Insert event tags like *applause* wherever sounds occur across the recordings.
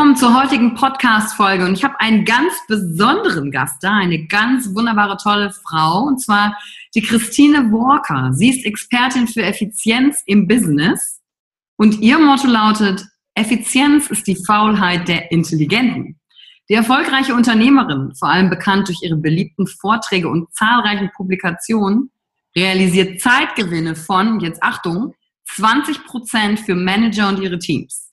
Willkommen zur heutigen Podcast-Folge. Und ich habe einen ganz besonderen Gast da, eine ganz wunderbare, tolle Frau, und zwar die Christine Walker. Sie ist Expertin für Effizienz im Business. Und ihr Motto lautet, Effizienz ist die Faulheit der Intelligenten. Die erfolgreiche Unternehmerin, vor allem bekannt durch ihre beliebten Vorträge und zahlreichen Publikationen, realisiert Zeitgewinne von, jetzt Achtung, 20 Prozent für Manager und ihre Teams.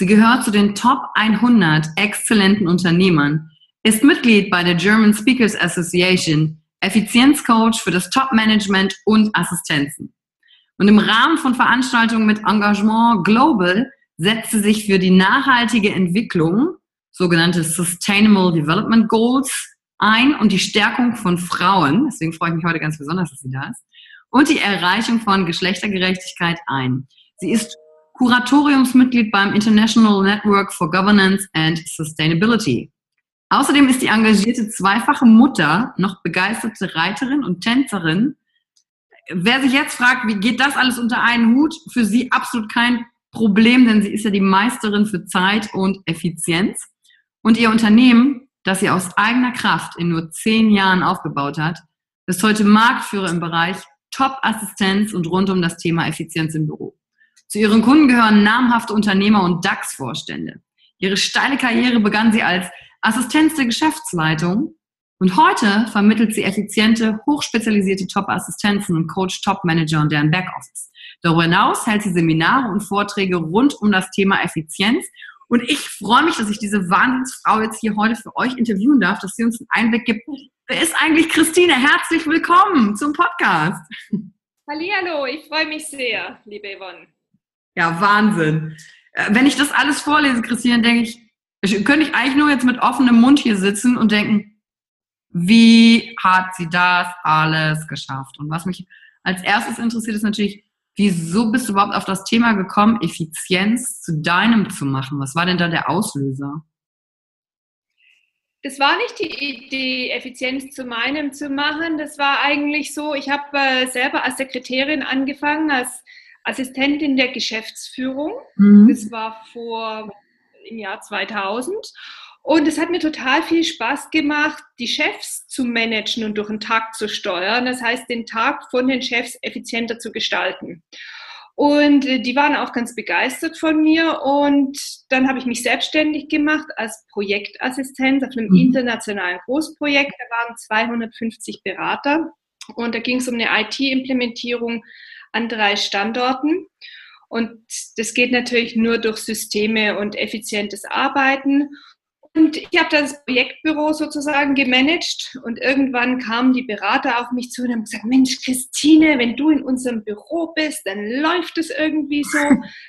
Sie gehört zu den Top 100 exzellenten Unternehmern, ist Mitglied bei der German Speakers Association, Effizienzcoach für das Top-Management und Assistenzen. Und im Rahmen von Veranstaltungen mit Engagement Global setzt sie sich für die nachhaltige Entwicklung, sogenannte Sustainable Development Goals, ein und die Stärkung von Frauen, deswegen freue ich mich heute ganz besonders, dass sie da ist, und die Erreichung von Geschlechtergerechtigkeit ein. Sie ist Kuratoriumsmitglied beim International Network for Governance and Sustainability. Außerdem ist die engagierte zweifache Mutter noch begeisterte Reiterin und Tänzerin. Wer sich jetzt fragt, wie geht das alles unter einen Hut, für sie absolut kein Problem, denn sie ist ja die Meisterin für Zeit und Effizienz. Und ihr Unternehmen, das sie aus eigener Kraft in nur zehn Jahren aufgebaut hat, ist heute Marktführer im Bereich Top-Assistenz und rund um das Thema Effizienz im Büro. Zu ihren Kunden gehören namhafte Unternehmer und DAX-Vorstände. Ihre steile Karriere begann sie als Assistenz der Geschäftsleitung und heute vermittelt sie effiziente, hochspezialisierte Top-Assistenzen und coach Top-Manager und deren Backoffice. Darüber hinaus hält sie Seminare und Vorträge rund um das Thema Effizienz. Und ich freue mich, dass ich diese Wahnsinnsfrau jetzt hier heute für euch interviewen darf, dass sie uns einen Einblick gibt. Wer ist eigentlich Christine? Herzlich willkommen zum Podcast. Hallo, ich freue mich sehr, liebe Yvonne. Ja, Wahnsinn. Äh, wenn ich das alles vorlese, Christian, denke ich, ich, könnte ich eigentlich nur jetzt mit offenem Mund hier sitzen und denken, wie hat sie das alles geschafft? Und was mich als erstes interessiert, ist natürlich, wieso bist du überhaupt auf das Thema gekommen, Effizienz zu deinem zu machen? Was war denn da der Auslöser? Das war nicht die Idee, Effizienz zu meinem zu machen. Das war eigentlich so, ich habe äh, selber als Sekretärin angefangen, als Assistentin der Geschäftsführung. Mhm. Das war vor im Jahr 2000. Und es hat mir total viel Spaß gemacht, die Chefs zu managen und durch den Tag zu steuern. Das heißt, den Tag von den Chefs effizienter zu gestalten. Und äh, die waren auch ganz begeistert von mir. Und dann habe ich mich selbstständig gemacht als Projektassistent auf einem mhm. internationalen Großprojekt. Da waren 250 Berater. Und da ging es um eine IT-Implementierung an drei Standorten. Und das geht natürlich nur durch Systeme und effizientes Arbeiten. Und ich habe das Projektbüro sozusagen gemanagt und irgendwann kamen die Berater auf mich zu und haben gesagt, Mensch, Christine, wenn du in unserem Büro bist, dann läuft es irgendwie so.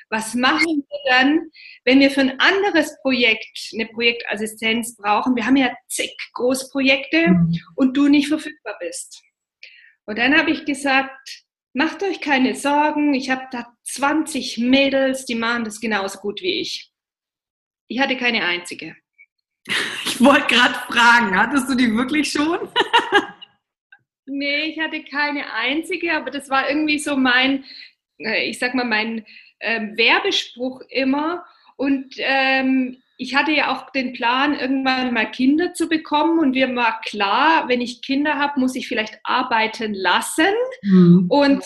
Was machen wir dann, wenn wir für ein anderes Projekt eine Projektassistenz brauchen? Wir haben ja zig Großprojekte mhm. und du nicht verfügbar bist. Und dann habe ich gesagt, macht euch keine Sorgen, ich habe da 20 Mädels, die machen das genauso gut wie ich. Ich hatte keine einzige. *laughs* Ich wollte gerade fragen, hattest du die wirklich schon? *laughs* nee, ich hatte keine einzige, aber das war irgendwie so mein, äh, ich sag mal, mein ähm, Werbespruch immer. Und ähm, ich hatte ja auch den Plan, irgendwann mal Kinder zu bekommen. Und mir war klar, wenn ich Kinder habe, muss ich vielleicht arbeiten lassen. Mhm. Und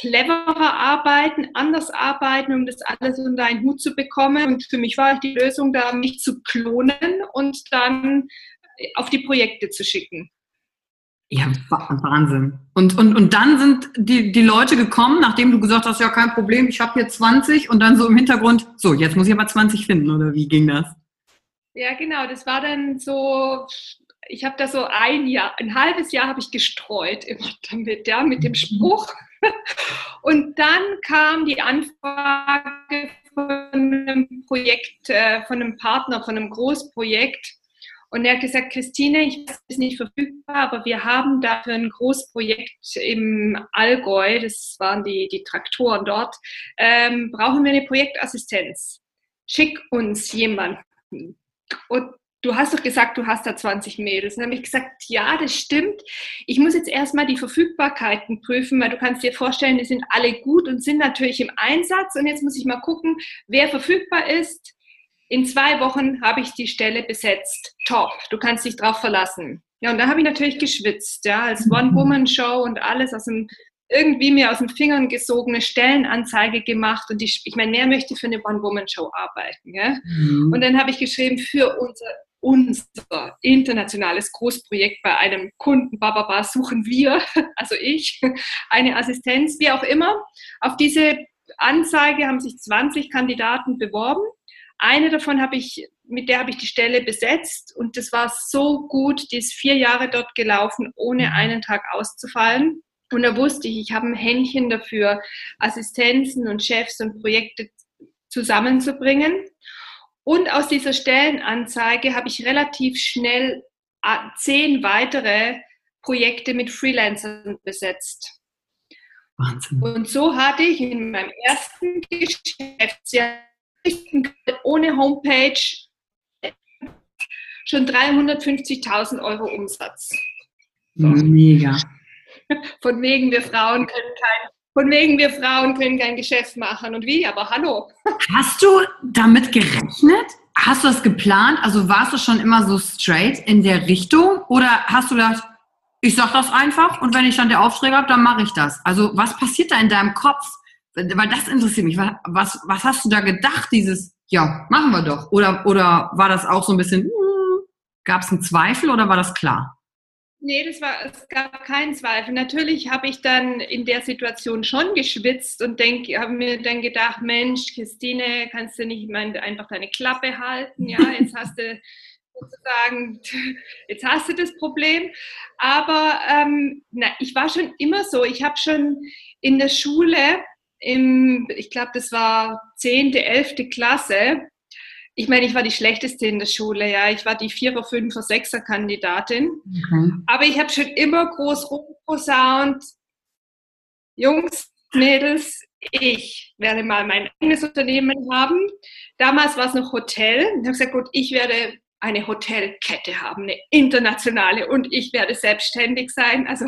cleverer arbeiten, anders arbeiten, um das alles unter einen Hut zu bekommen. Und für mich war die Lösung da, mich zu klonen und dann auf die Projekte zu schicken. Ja, Wahnsinn. Und, und, und dann sind die, die Leute gekommen, nachdem du gesagt hast, ja, kein Problem, ich habe hier 20 und dann so im Hintergrund, so, jetzt muss ich aber 20 finden, oder wie ging das? Ja, genau, das war dann so, ich habe da so ein Jahr, ein halbes Jahr habe ich gestreut immer damit, ja, mit dem Spruch, *laughs* und dann kam die Anfrage von einem Projekt, äh, von einem Partner, von einem Großprojekt. Und er hat gesagt, Christine, ich weiß, ist nicht verfügbar, aber wir haben dafür ein Großprojekt im Allgäu, das waren die, die Traktoren dort, ähm, brauchen wir eine Projektassistenz. Schick uns jemanden. Und du hast doch gesagt, du hast da 20 Mädels. Und dann habe ich gesagt, ja, das stimmt. Ich muss jetzt erstmal die Verfügbarkeiten prüfen, weil du kannst dir vorstellen, die sind alle gut und sind natürlich im Einsatz. Und jetzt muss ich mal gucken, wer verfügbar ist. In zwei Wochen habe ich die Stelle besetzt. Top, du kannst dich drauf verlassen. Ja, und da habe ich natürlich geschwitzt, ja, als One-Woman-Show und alles aus dem irgendwie mir aus den Fingern gesogene Stellenanzeige gemacht und ich, ich meine, wer möchte für eine One-Woman-Show arbeiten? Ja? Mhm. Und dann habe ich geschrieben, für unser unser internationales Großprojekt bei einem Kunden, Bababa, suchen wir, *laughs* also ich, *laughs* eine Assistenz, wie auch immer. Auf diese Anzeige haben sich 20 Kandidaten beworben. Eine davon habe ich, mit der habe ich die Stelle besetzt und das war so gut, die ist vier Jahre dort gelaufen, ohne mhm. einen Tag auszufallen. Und da wusste ich, ich habe ein Händchen dafür, Assistenzen und Chefs und Projekte zusammenzubringen. Und aus dieser Stellenanzeige habe ich relativ schnell äh, zehn weitere Projekte mit Freelancern besetzt. Wahnsinn. Und so hatte ich in meinem ersten Geschäftsjahr ohne Homepage schon 350.000 Euro Umsatz. Mega. Von wegen, wir Frauen können kein von wegen, wir Frauen können kein Geschäft machen. Und wie? Aber hallo. Hast du damit gerechnet? Hast du das geplant? Also warst du schon immer so straight in der Richtung? Oder hast du gedacht, ich sag das einfach und wenn ich dann der Aufträge habe, dann mache ich das? Also was passiert da in deinem Kopf? Weil das interessiert mich. Was, was hast du da gedacht, dieses, ja, machen wir doch? Oder, oder war das auch so ein bisschen, hm, gab es einen Zweifel oder war das klar? Nee, das war, es gab keinen Zweifel. Natürlich habe ich dann in der Situation schon geschwitzt und habe mir dann gedacht, Mensch, Christine, kannst du nicht mein, einfach deine Klappe halten? Ja, *laughs* jetzt hast du sozusagen, jetzt hast du das Problem. Aber ähm, na, ich war schon immer so. Ich habe schon in der Schule, im, ich glaube, das war 10., 11. Klasse, ich meine, ich war die schlechteste in der Schule, ja. Ich war die Vierer, Fünfer, Sechser Kandidatin. Okay. Aber ich habe schon immer groß rumposaunt. Jungs, Mädels, ich werde mal mein eigenes Unternehmen haben. Damals war es noch Hotel. Ich habe gesagt, gut, ich werde eine Hotelkette haben, eine internationale und ich werde selbstständig sein. Also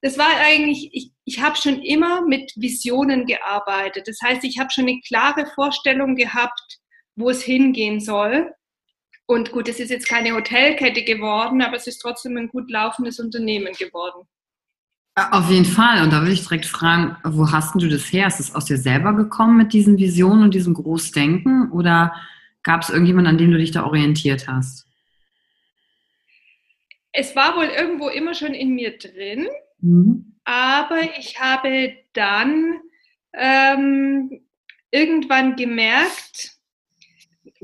das war eigentlich, ich, ich habe schon immer mit Visionen gearbeitet. Das heißt, ich habe schon eine klare Vorstellung gehabt, wo es hingehen soll. Und gut, es ist jetzt keine Hotelkette geworden, aber es ist trotzdem ein gut laufendes Unternehmen geworden. Auf jeden Fall. Und da würde ich direkt fragen, wo hast du das her? Ist es aus dir selber gekommen mit diesen Visionen und diesem Großdenken? Oder gab es irgendjemanden, an dem du dich da orientiert hast? Es war wohl irgendwo immer schon in mir drin, mhm. aber ich habe dann ähm, irgendwann gemerkt,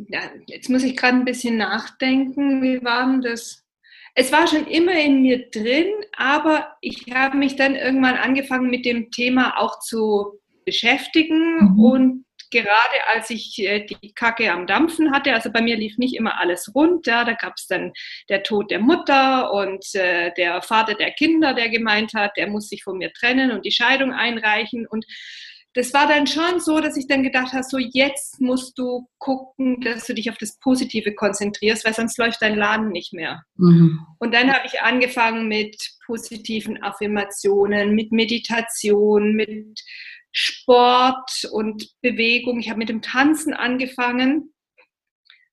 ja, jetzt muss ich gerade ein bisschen nachdenken, wie war denn das? es war schon immer in mir drin, aber ich habe mich dann irgendwann angefangen mit dem Thema auch zu beschäftigen mhm. und gerade als ich äh, die Kacke am Dampfen hatte, also bei mir lief nicht immer alles rund, ja, da gab es dann der Tod der Mutter und äh, der Vater der Kinder, der gemeint hat, der muss sich von mir trennen und die Scheidung einreichen und das war dann schon so, dass ich dann gedacht habe, so jetzt musst du gucken, dass du dich auf das Positive konzentrierst, weil sonst läuft dein Laden nicht mehr. Mhm. Und dann habe ich angefangen mit positiven Affirmationen, mit Meditation, mit Sport und Bewegung. Ich habe mit dem Tanzen angefangen,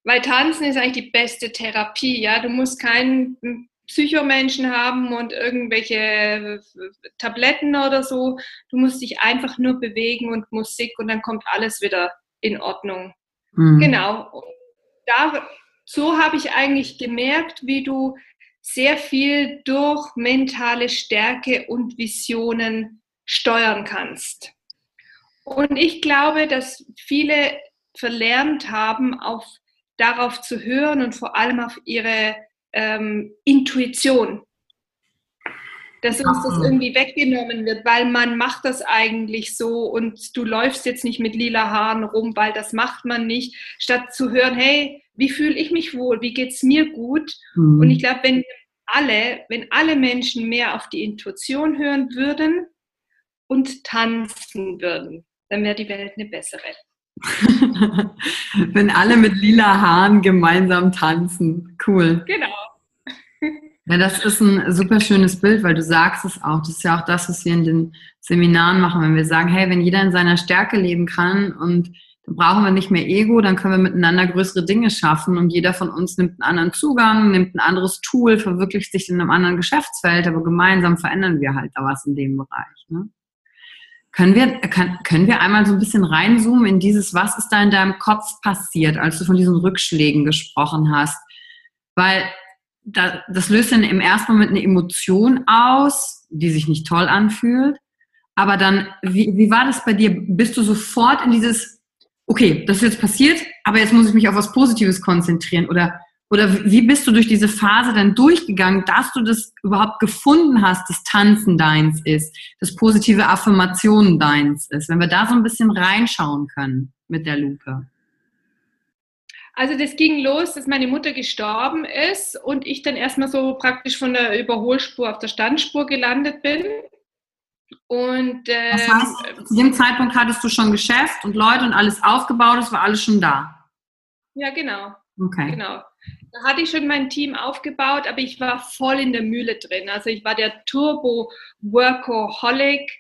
weil Tanzen ist eigentlich die beste Therapie. Ja, du musst keinen Psychomenschen haben und irgendwelche äh, Tabletten oder so. Du musst dich einfach nur bewegen und Musik und dann kommt alles wieder in Ordnung. Mhm. Genau. Da, so habe ich eigentlich gemerkt, wie du sehr viel durch mentale Stärke und Visionen steuern kannst. Und ich glaube, dass viele verlernt haben, auf, darauf zu hören und vor allem auf ihre ähm, Intuition. Dass uns das irgendwie weggenommen wird, weil man macht das eigentlich so und du läufst jetzt nicht mit lila Haaren rum, weil das macht man nicht, statt zu hören, hey, wie fühle ich mich wohl, wie geht es mir gut? Mhm. Und ich glaube, wenn alle, wenn alle Menschen mehr auf die Intuition hören würden und tanzen würden, dann wäre die Welt eine bessere. *laughs* Wenn alle mit lila Haaren gemeinsam tanzen. Cool. Genau. *laughs* Ja, das ist ein super schönes Bild, weil du sagst es auch. Das ist ja auch das, was wir in den Seminaren machen, wenn wir sagen, hey, wenn jeder in seiner Stärke leben kann und dann brauchen wir nicht mehr Ego, dann können wir miteinander größere Dinge schaffen und jeder von uns nimmt einen anderen Zugang, nimmt ein anderes Tool, verwirklicht sich in einem anderen Geschäftsfeld, aber gemeinsam verändern wir halt da was in dem Bereich. Ne? Können wir, kann, können wir einmal so ein bisschen reinzoomen in dieses, was ist da in deinem Kopf passiert, als du von diesen Rückschlägen gesprochen hast? Weil da, das löst dann im ersten Moment eine Emotion aus, die sich nicht toll anfühlt. Aber dann, wie, wie war das bei dir? Bist du sofort in dieses, okay, das ist jetzt passiert, aber jetzt muss ich mich auf was Positives konzentrieren? Oder oder wie bist du durch diese Phase dann durchgegangen, dass du das überhaupt gefunden hast, dass Tanzen deins ist, dass positive Affirmationen deins ist? Wenn wir da so ein bisschen reinschauen können mit der Lupe. Also das ging los, dass meine Mutter gestorben ist und ich dann erstmal so praktisch von der Überholspur auf der Standspur gelandet bin. Und, äh, das heißt, zu dem Zeitpunkt hattest du schon Geschäft und Leute und alles aufgebaut, es war alles schon da. Ja, genau. Okay. Genau. Da hatte ich schon mein Team aufgebaut, aber ich war voll in der Mühle drin. Also ich war der Turbo-Workaholic.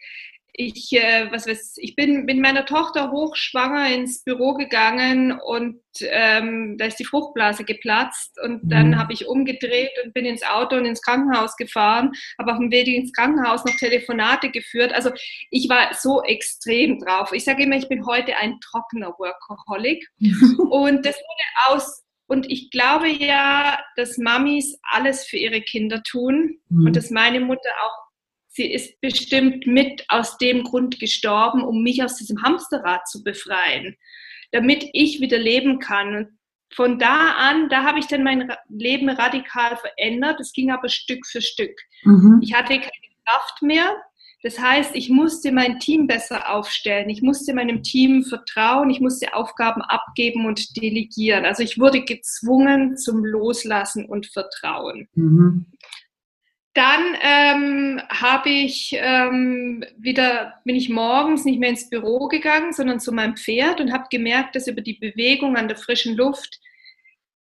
Ich, äh, was weiß, ich bin mit meiner Tochter hochschwanger ins Büro gegangen und ähm, da ist die Fruchtblase geplatzt und dann mhm. habe ich umgedreht und bin ins Auto und ins Krankenhaus gefahren, habe auf dem Weg ins Krankenhaus noch Telefonate geführt. Also ich war so extrem drauf. Ich sage immer, ich bin heute ein trockener Workaholic *laughs* und das wurde aus und ich glaube ja, dass Mamis alles für ihre Kinder tun mhm. und dass meine Mutter auch, sie ist bestimmt mit aus dem Grund gestorben, um mich aus diesem Hamsterrad zu befreien, damit ich wieder leben kann. Und von da an, da habe ich dann mein Leben radikal verändert. Es ging aber Stück für Stück. Mhm. Ich hatte keine Kraft mehr. Das heißt, ich musste mein Team besser aufstellen. Ich musste meinem Team vertrauen. Ich musste Aufgaben abgeben und delegieren. Also ich wurde gezwungen zum Loslassen und Vertrauen. Mhm. Dann ähm, habe ich ähm, wieder, bin ich morgens nicht mehr ins Büro gegangen, sondern zu meinem Pferd und habe gemerkt, dass über die Bewegung an der frischen Luft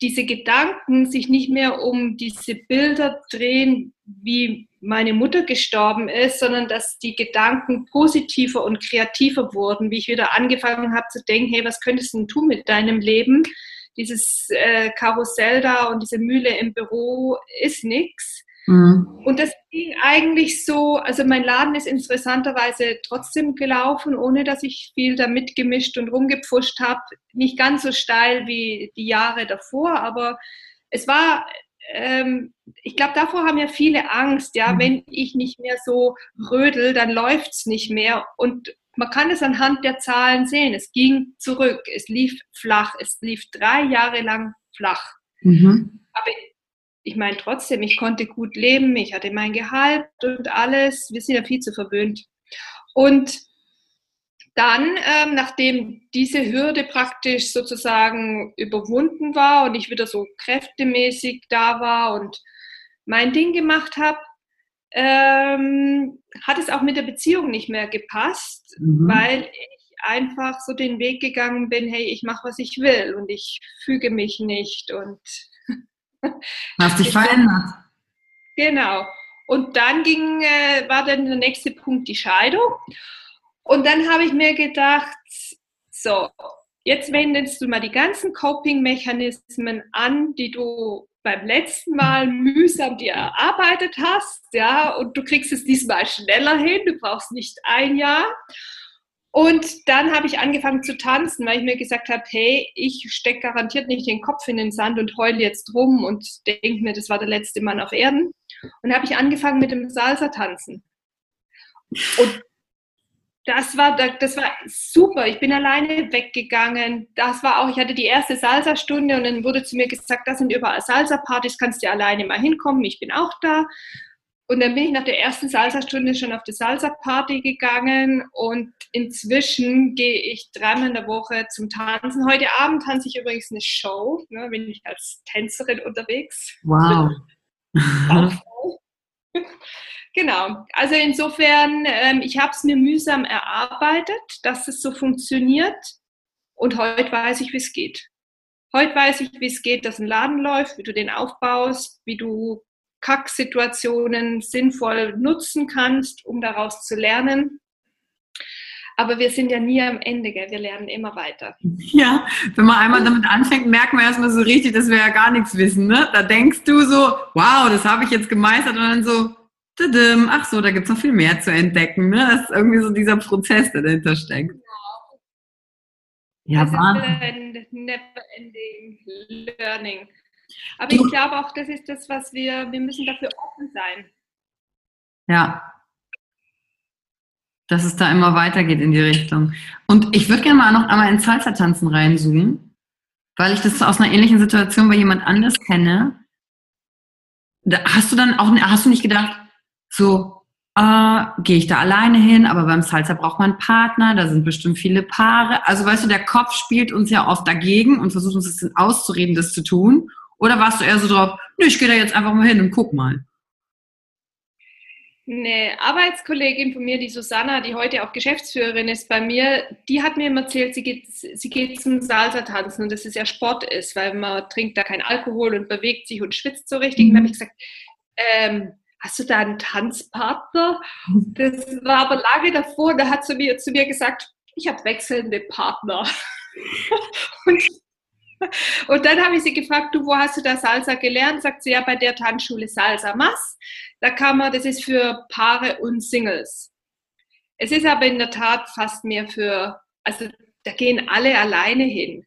diese Gedanken sich nicht mehr um diese Bilder drehen, wie meine Mutter gestorben ist, sondern dass die Gedanken positiver und kreativer wurden, wie ich wieder angefangen habe zu denken, hey, was könntest du tun mit deinem Leben? dieses äh, Karussell da und diese Mühle im Büro ist nichts. Mhm. Und das ging eigentlich so, also mein Laden ist interessanterweise trotzdem gelaufen, ohne dass ich viel da mitgemischt und rumgepfuscht habe. Nicht ganz so steil wie die Jahre davor, aber es war, ähm, ich glaube, davor haben ja viele Angst, ja, mhm. wenn ich nicht mehr so rödel, dann läuft es nicht mehr. Und man kann es anhand der Zahlen sehen. Es ging zurück, es lief flach, es lief drei Jahre lang flach. Mhm. Aber ich meine trotzdem, ich konnte gut leben, ich hatte mein Gehalt und alles. Wir sind ja viel zu verwöhnt. Und dann, ähm, nachdem diese Hürde praktisch sozusagen überwunden war und ich wieder so kräftemäßig da war und mein Ding gemacht habe, ähm, hat es auch mit der Beziehung nicht mehr gepasst, mhm. weil ich einfach so den Weg gegangen bin, hey, ich mache, was ich will und ich füge mich nicht und *laughs* Hast dich verändert. Genau. Und dann ging, äh, war dann der nächste Punkt die Scheidung. Und dann habe ich mir gedacht, so, jetzt wendest du mal die ganzen Coping-Mechanismen an, die du beim letzten Mal mühsam dir erarbeitet hast, ja, und du kriegst es diesmal schneller hin, du brauchst nicht ein Jahr. Und dann habe ich angefangen zu tanzen, weil ich mir gesagt habe, hey, ich stecke garantiert nicht den Kopf in den Sand und heule jetzt rum und denke mir, das war der letzte Mann auf Erden. Und habe ich angefangen mit dem Salsa-Tanzen. Und das war, das war super. Ich bin alleine weggegangen. Das war auch, ich hatte die erste Salsa-Stunde und dann wurde zu mir gesagt, das sind überall Salsa-Partys, kannst du alleine mal hinkommen, ich bin auch da. Und dann bin ich nach der ersten Salsa-Stunde schon auf die Salsa-Party gegangen und inzwischen gehe ich dreimal in der Woche zum Tanzen. Heute Abend tanze ich übrigens eine Show, ne, bin ich als Tänzerin unterwegs. Wow. Genau, also insofern, ähm, ich habe es mir mühsam erarbeitet, dass es so funktioniert und heute weiß ich, wie es geht. Heute weiß ich, wie es geht, dass ein Laden läuft, wie du den aufbaust, wie du Kacksituationen sinnvoll nutzen kannst, um daraus zu lernen. Aber wir sind ja nie am Ende, gell? wir lernen immer weiter. *laughs* Ja, wenn man einmal damit anfängt, merkt man erstmal so richtig, dass wir ja gar nichts wissen. Ne? Da denkst du so, wow, das habe ich jetzt gemeistert und dann so, ach so, da gibt es noch viel mehr zu entdecken. Ne? Das ist irgendwie so dieser Prozess, der dahinter steckt. Ja, das Wahnsinn. ist ein never-ending learning. Aber ich glaube auch, das ist das, was wir, wir müssen dafür offen sein. Ja. Dass es da immer weitergeht in die Richtung. Und ich würde gerne mal noch einmal in Salsa-Tanzen reinzoomen, weil ich das aus einer ähnlichen Situation bei jemand anders kenne. Da hast du dann auch, hast du nicht gedacht, so, äh, gehe ich da alleine hin, aber beim Salsa braucht man einen Partner, da sind bestimmt viele Paare. Also weißt du, der Kopf spielt uns ja oft dagegen und versucht uns das auszureden, das zu tun. Oder warst du eher so drauf, nö, ich gehe da jetzt einfach mal hin und guck mal? Eine Arbeitskollegin von mir, die Susanna, die heute auch Geschäftsführerin ist bei mir, die hat mir immer erzählt, sie geht, sie geht zum Salsa-Tanzen und dass es ja Sport ist, weil man trinkt da kein Alkohol und bewegt sich und schwitzt so richtig. Und dann habe ich gesagt, ähm, hast du da einen Tanzpartner? Das war aber lange davor, da hat sie mir, zu mir gesagt, ich habe wechselnde Partner. *laughs* und und dann habe ich sie gefragt, du, wo hast du da Salsa gelernt? Sagt sie, ja, bei der Tanzschule Salsa Mas. Da kann man, das ist für Paare und Singles. Es ist aber in der Tat fast mehr für, also da gehen alle alleine hin.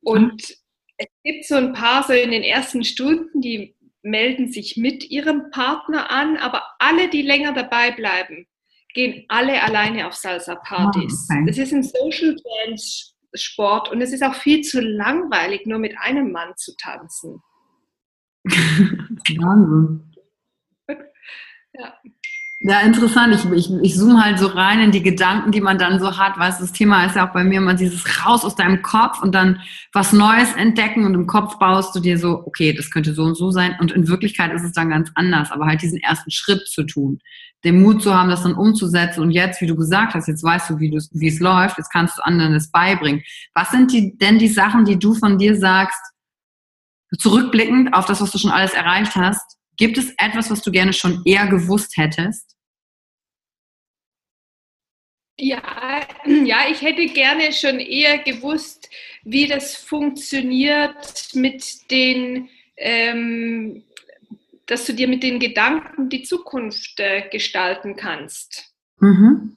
Und mhm. es gibt so ein paar, so in den ersten Stunden, die melden sich mit ihrem Partner an, aber alle, die länger dabei bleiben, gehen alle alleine auf Salsa-Partys. Oh, okay. Das ist ein Social Dance Sport und es ist auch viel zu langweilig, nur mit einem Mann zu tanzen. *laughs* Wahnsinn. ja. Ja, interessant. Ich, ich, ich zoome halt so rein in die Gedanken, die man dann so hat. Weißt das Thema ist ja auch bei mir immer dieses raus aus deinem Kopf und dann was Neues entdecken und im Kopf baust du dir so, okay, das könnte so und so sein. Und in Wirklichkeit ist es dann ganz anders. Aber halt diesen ersten Schritt zu tun, den Mut zu haben, das dann umzusetzen. Und jetzt, wie du gesagt hast, jetzt weißt du, wie, du, wie es läuft, jetzt kannst du anderen das beibringen. Was sind die, denn die Sachen, die du von dir sagst, zurückblickend auf das, was du schon alles erreicht hast? Gibt es etwas, was du gerne schon eher gewusst hättest? Ja, *clears throat* ja, ich hätte gerne schon eher gewusst, wie das funktioniert mit den, ähm, dass du dir mit den Gedanken die Zukunft äh, gestalten kannst. Mhm.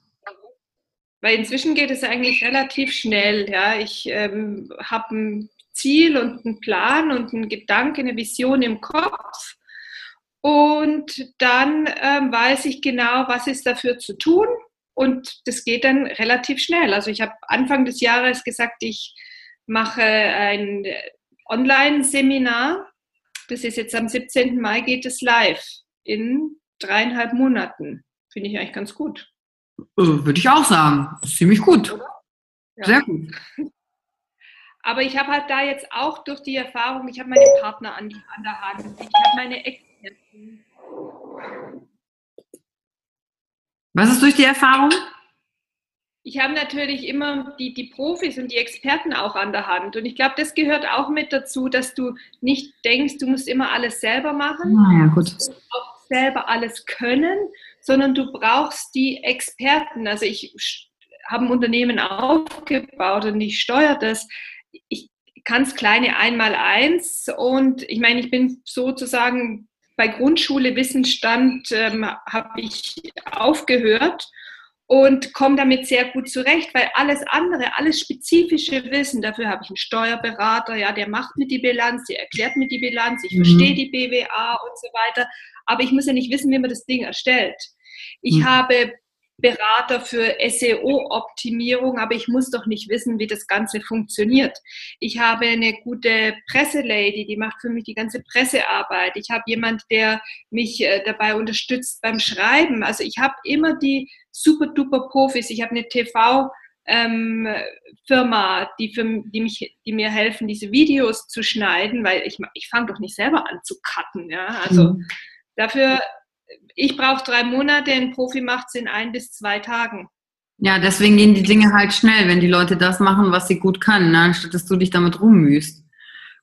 Weil inzwischen geht es eigentlich relativ schnell. Ja, ich ähm, habe ein Ziel und einen Plan und einen Gedanke, eine Vision im Kopf. Und dann ähm, weiß ich genau, was ist dafür zu tun und das geht dann relativ schnell. Also ich habe Anfang des Jahres gesagt, ich mache ein Online-Seminar. Das ist jetzt am 17. Mai geht es live in dreieinhalb Monaten. Finde ich eigentlich ganz gut. Äh, würde ich auch sagen. Ziemlich gut. Ja. Sehr gut. Aber ich habe halt da jetzt auch durch die Erfahrung, ich habe meine Partner an, die, an der Hand, ich habe meine Experten, was ist durch die Erfahrung? Ich habe natürlich immer die, die Profis und die Experten auch an der Hand. Und ich glaube, das gehört auch mit dazu, dass du nicht denkst, du musst immer alles selber machen. Ah, ja, gut. Auch selber alles können, sondern du brauchst die Experten. Also ich habe ein Unternehmen aufgebaut und ich steuere das. Ich kann es kleine einmal eins und ich meine, ich bin sozusagen bei Grundschule Wissensstand ähm, habe ich aufgehört und komme damit sehr gut zurecht, weil alles andere, alles spezifische Wissen, dafür habe ich einen Steuerberater, ja, der macht mir die Bilanz, der erklärt mir die Bilanz, ich mhm. verstehe die BWA und so weiter, aber ich muss ja nicht wissen, wie man das Ding erstellt. Ich mhm. habe Berater für SEO-Optimierung, aber ich muss doch nicht wissen, wie das Ganze funktioniert. Ich habe eine gute Presselady, die macht für mich die ganze Pressearbeit. Ich habe jemand, der mich äh, dabei unterstützt beim Schreiben. Also ich habe immer die super duper Profis. Ich habe eine TV ähm, Firma, die, für, die, mich, die mir helfen, diese Videos zu schneiden, weil ich, ich fange doch nicht selber an zu cutten. Ja? Also mhm. dafür ich brauche drei Monate, ein Profi macht es in ein bis zwei Tagen. Ja, deswegen gehen die Dinge halt schnell, wenn die Leute das machen, was sie gut können, ne? anstatt dass du dich damit rummühst.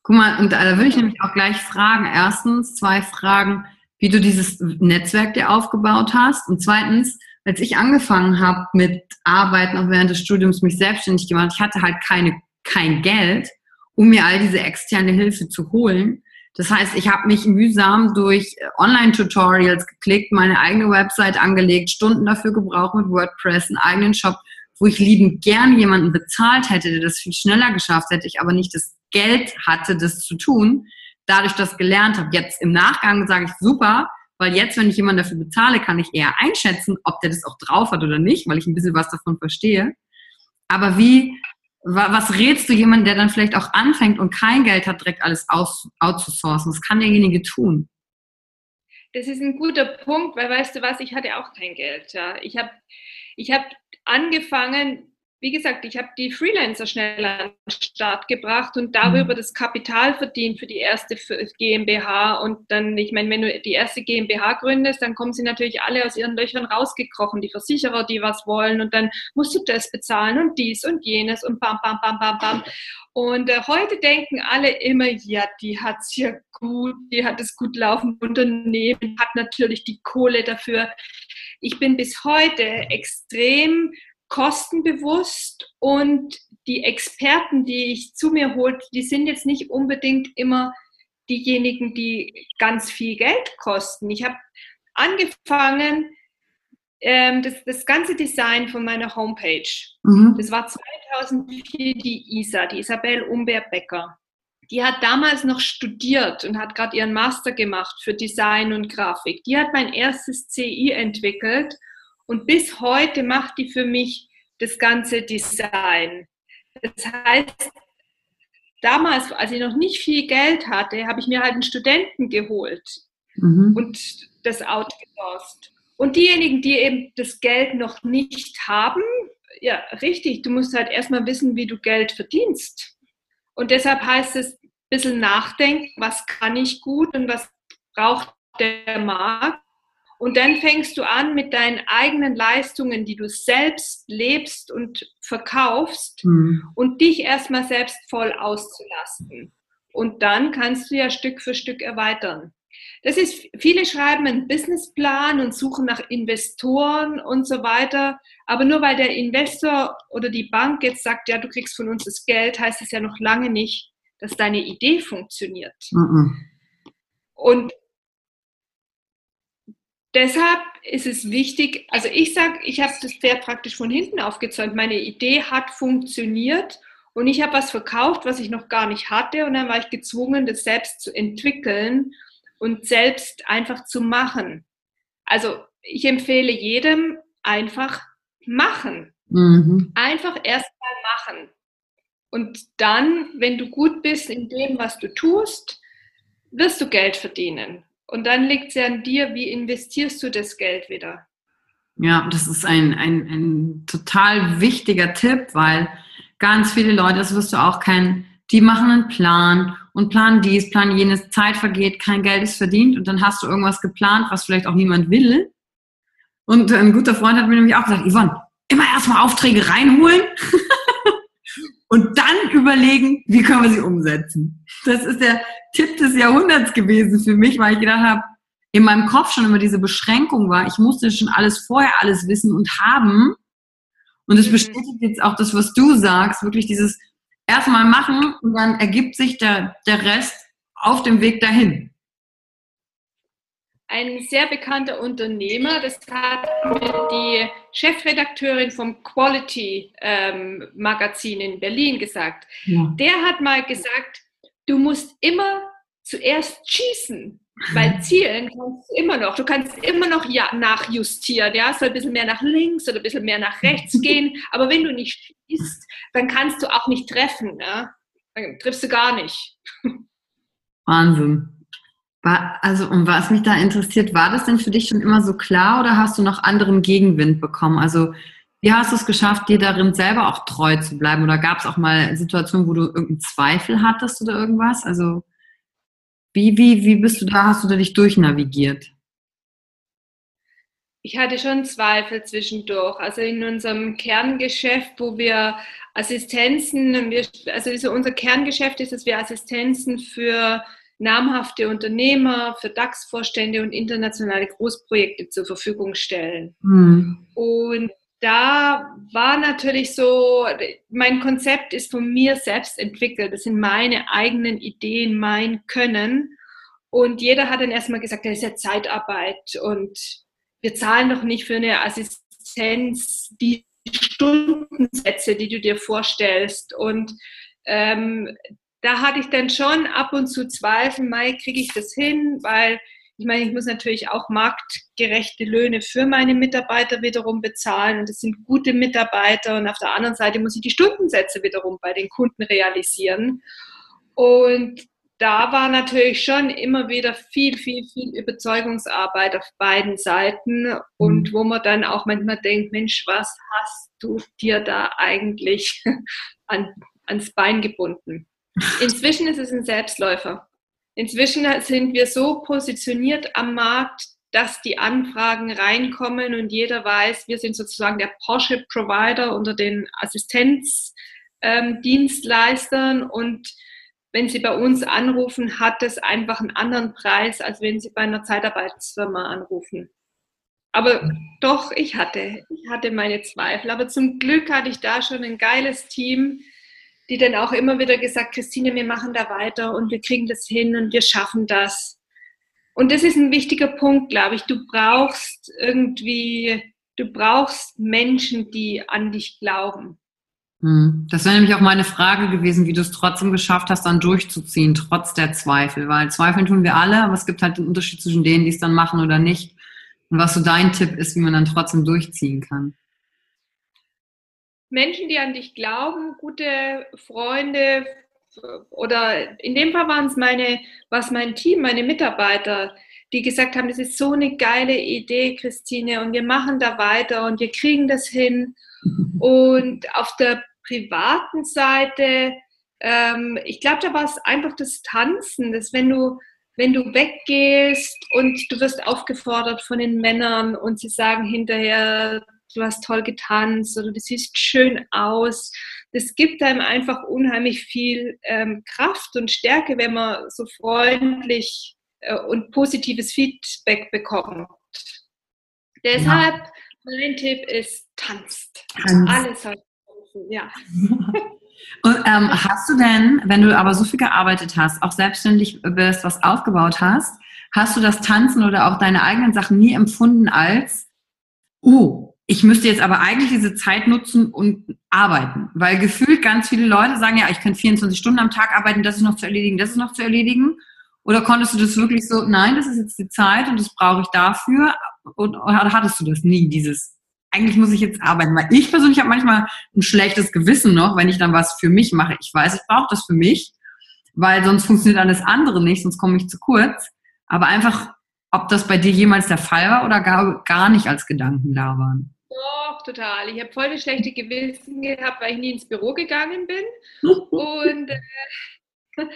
Guck mal, und da würde ich nämlich auch gleich fragen. Erstens, zwei Fragen, wie du dieses Netzwerk dir aufgebaut hast. Und zweitens, als ich angefangen habe mit Arbeiten, auch während des Studiums, mich selbstständig gemacht, ich hatte halt keine, kein Geld, um mir all diese externe Hilfe zu holen. Das heißt, ich habe mich mühsam durch Online-Tutorials geklickt, meine eigene Website angelegt, Stunden dafür gebraucht mit WordPress, einen eigenen Shop, wo ich liebend gern jemanden bezahlt hätte, der das viel schneller geschafft hätte, ich aber nicht das Geld hatte, das zu tun. Dadurch das gelernt habe. Jetzt im Nachgang sage ich super, weil jetzt, wenn ich jemanden dafür bezahle, kann ich eher einschätzen, ob der das auch drauf hat oder nicht, weil ich ein bisschen was davon verstehe. Aber wie was rätst du jemandem, der dann vielleicht auch anfängt und kein Geld hat, direkt alles aus, outzusourcen? Was kann derjenige tun? Das ist ein guter Punkt, weil weißt du was, ich hatte auch kein Geld. Ja. Ich habe ich hab angefangen, wie gesagt, ich habe die Freelancer schnell an den Start gebracht und darüber mhm. das Kapital verdient für die erste GmbH. Und dann, ich meine, wenn du die erste GmbH gründest, dann kommen sie natürlich alle aus ihren Löchern rausgekrochen, die Versicherer, die was wollen. Und dann musst du das bezahlen und dies und jenes und bam, bam, bam, bam, bam. Und äh, heute denken alle immer, ja, die hat es hier gut, die hat es gut laufend Unternehmen, hat natürlich die Kohle dafür. Ich bin bis heute extrem kostenbewusst und die Experten, die ich zu mir hole, die sind jetzt nicht unbedingt immer diejenigen, die ganz viel Geld kosten. Ich habe angefangen, ähm, das, das ganze Design von meiner Homepage, mhm. das war 2004 die Isa, die Isabel Umbeer-Becker. Die hat damals noch studiert und hat gerade ihren Master gemacht für Design und Grafik. Die hat mein erstes CI entwickelt und bis heute macht die für mich das ganze Design. Das heißt, damals, als ich noch nicht viel Geld hatte, habe ich mir halt einen Studenten geholt mhm. und das outgesourced. Und diejenigen, die eben das Geld noch nicht haben, ja, richtig, du musst halt erstmal wissen, wie du Geld verdienst. Und deshalb heißt es ein bisschen nachdenken, was kann ich gut und was braucht der Markt und dann fängst du an mit deinen eigenen Leistungen, die du selbst lebst und verkaufst mhm. und dich erstmal selbst voll auszulasten. Und dann kannst du ja Stück für Stück erweitern. Das ist, viele schreiben einen Businessplan und suchen nach Investoren und so weiter. Aber nur weil der Investor oder die Bank jetzt sagt, ja, du kriegst von uns das Geld, heißt es ja noch lange nicht, dass deine Idee funktioniert. Mhm. Und deshalb ist es wichtig, also ich sage, ich habe das Pferd praktisch von hinten aufgezäumt. Meine Idee hat funktioniert und ich habe was verkauft, was ich noch gar nicht hatte und dann war ich gezwungen, das selbst zu entwickeln und selbst einfach zu machen. Also ich empfehle jedem einfach machen. Mhm. Einfach erst mal machen. Und dann, wenn du gut bist in dem, was du tust, wirst du Geld verdienen. Und dann liegt es ja an dir, wie investierst du das Geld wieder? Ja, das ist ein, ein, ein total wichtiger Tipp, weil ganz viele Leute, das wirst du auch kennen, die machen einen Plan und planen dies, planen jenes, Zeit vergeht, kein Geld ist verdient und dann hast du irgendwas geplant, was vielleicht auch niemand will. Und ein guter Freund hat mir nämlich auch gesagt, Yvonne, immer erstmal Aufträge reinholen *laughs* und dann überlegen, wie können wir sie umsetzen. Das ist der Tipp des Jahrhunderts gewesen für mich, weil ich gedacht habe, in meinem Kopf schon immer diese Beschränkung war, ich musste schon alles vorher alles wissen und haben. Und es mhm. bestätigt jetzt auch das, was du sagst, wirklich dieses, erstmal machen und dann ergibt sich der, der Rest auf dem Weg dahin. Ein sehr bekannter Unternehmer, das hat mir die Chefredakteurin vom Quality ähm, Magazin in Berlin gesagt. Ja. Der hat mal gesagt, du musst immer zuerst schießen, weil zielen kannst du immer noch. Du kannst immer noch ja, nachjustieren. Ja, soll ein bisschen mehr nach links oder ein bisschen mehr nach rechts *laughs* gehen. Aber wenn du nicht schießt, dann kannst du auch nicht treffen. Ja? Dann triffst du gar nicht. *laughs* Wahnsinn. War, also, und was mich da interessiert, war das denn für dich schon immer so klar oder hast du noch anderen Gegenwind bekommen? Also, wie hast du es geschafft, dir darin selber auch treu zu bleiben? Oder gab es auch mal Situationen, wo du irgendeinen Zweifel hattest oder irgendwas? Also, wie, wie, wie bist du da, hast du da dich durchnavigiert? Ich hatte schon Zweifel zwischendurch. Also in unserem Kerngeschäft, wo wir Assistenzen, wir, also unser Kerngeschäft ist, dass wir Assistenzen für namhafte Unternehmer, für DAX-Vorstände und internationale Großprojekte zur Verfügung stellen. Mhm. Und da war natürlich so, mein Konzept ist von mir selbst entwickelt. Das sind meine eigenen Ideen, mein Können. Und jeder hat dann erstmal gesagt, das ist ja Zeitarbeit und wir zahlen doch nicht für eine Assistenz die Stundensätze, die du dir vorstellst. Und ähm, da hatte ich dann schon ab und zu Zweifel, Mai, kriege ich das hin, weil ich meine, ich muss natürlich auch marktgerechte Löhne für meine Mitarbeiter wiederum bezahlen und es sind gute Mitarbeiter und auf der anderen Seite muss ich die Stundensätze wiederum bei den Kunden realisieren. Und da war natürlich schon immer wieder viel, viel, viel Überzeugungsarbeit auf beiden Seiten und mhm. wo man dann auch manchmal denkt, Mensch, was hast du dir da eigentlich *laughs* an, ans Bein gebunden? Inzwischen ist es ein Selbstläufer. Inzwischen sind wir so positioniert am Markt, dass die Anfragen reinkommen und jeder weiß, wir sind sozusagen der Porsche-Provider unter den Assistenzdienstleistern ähm, und wenn Sie bei uns anrufen, hat es einfach einen anderen Preis, als wenn Sie bei einer Zeitarbeitsfirma anrufen. Aber doch, ich hatte, ich hatte meine Zweifel. Aber zum Glück hatte ich da schon ein geiles Team, die dann auch immer wieder gesagt, Christine, wir machen da weiter und wir kriegen das hin und wir schaffen das. Und das ist ein wichtiger Punkt, glaube ich. Du brauchst irgendwie, du brauchst Menschen, die an dich glauben. Hm. Das wäre nämlich auch meine Frage gewesen, wie du es trotzdem geschafft hast, dann durchzuziehen, trotz der Zweifel. Weil Zweifeln tun wir alle, aber es gibt halt den Unterschied zwischen denen, die es dann machen oder nicht. Und was so dein Tipp ist, wie man dann trotzdem durchziehen kann. Menschen, die an dich glauben, gute Freunde oder in dem Fall waren es meine, was mein Team, meine Mitarbeiter, die gesagt haben, das ist so eine geile Idee, Christine, und wir machen da weiter und wir kriegen das hin. *laughs* Und auf der privaten Seite, ähm, ich glaube, da war es einfach das Tanzen, dass wenn du wenn du weggehst und du wirst aufgefordert von den Männern und sie sagen hinterher, du hast toll getanzt oder du siehst schön aus. Das gibt einem einfach unheimlich viel ähm, Kraft und Stärke, wenn man so freundlich äh, und positives Feedback bekommt. Deshalb, ja. mein Tipp ist, tanzt. tanzt. Alles hat ja. *laughs* Und, ähm, hast du denn, wenn du aber so viel gearbeitet hast, auch selbstständig bist, was aufgebaut hast, hast du das Tanzen oder auch deine eigenen Sachen nie empfunden als, oh, ich müsste jetzt aber eigentlich diese Zeit nutzen und arbeiten? Weil gefühlt ganz viele Leute sagen, ja, ich kann 24 Stunden am Tag arbeiten, das ist noch zu erledigen, das ist noch zu erledigen. Oder konntest du das wirklich so, nein, das ist jetzt die Zeit und das brauche ich dafür? Oder hattest du das nie, dieses, eigentlich muss ich jetzt arbeiten? Weil ich persönlich habe manchmal ein schlechtes Gewissen noch, wenn ich dann was für mich mache. Ich weiß, ich brauche das für mich, weil sonst funktioniert alles andere nicht, sonst komme ich zu kurz. Aber einfach, ob das bei dir jemals der Fall war oder gar, gar nicht als Gedanken da waren. Doch, total. Ich habe voll das schlechte Gewissen gehabt, weil ich nie ins Büro gegangen bin. Und, äh, *laughs*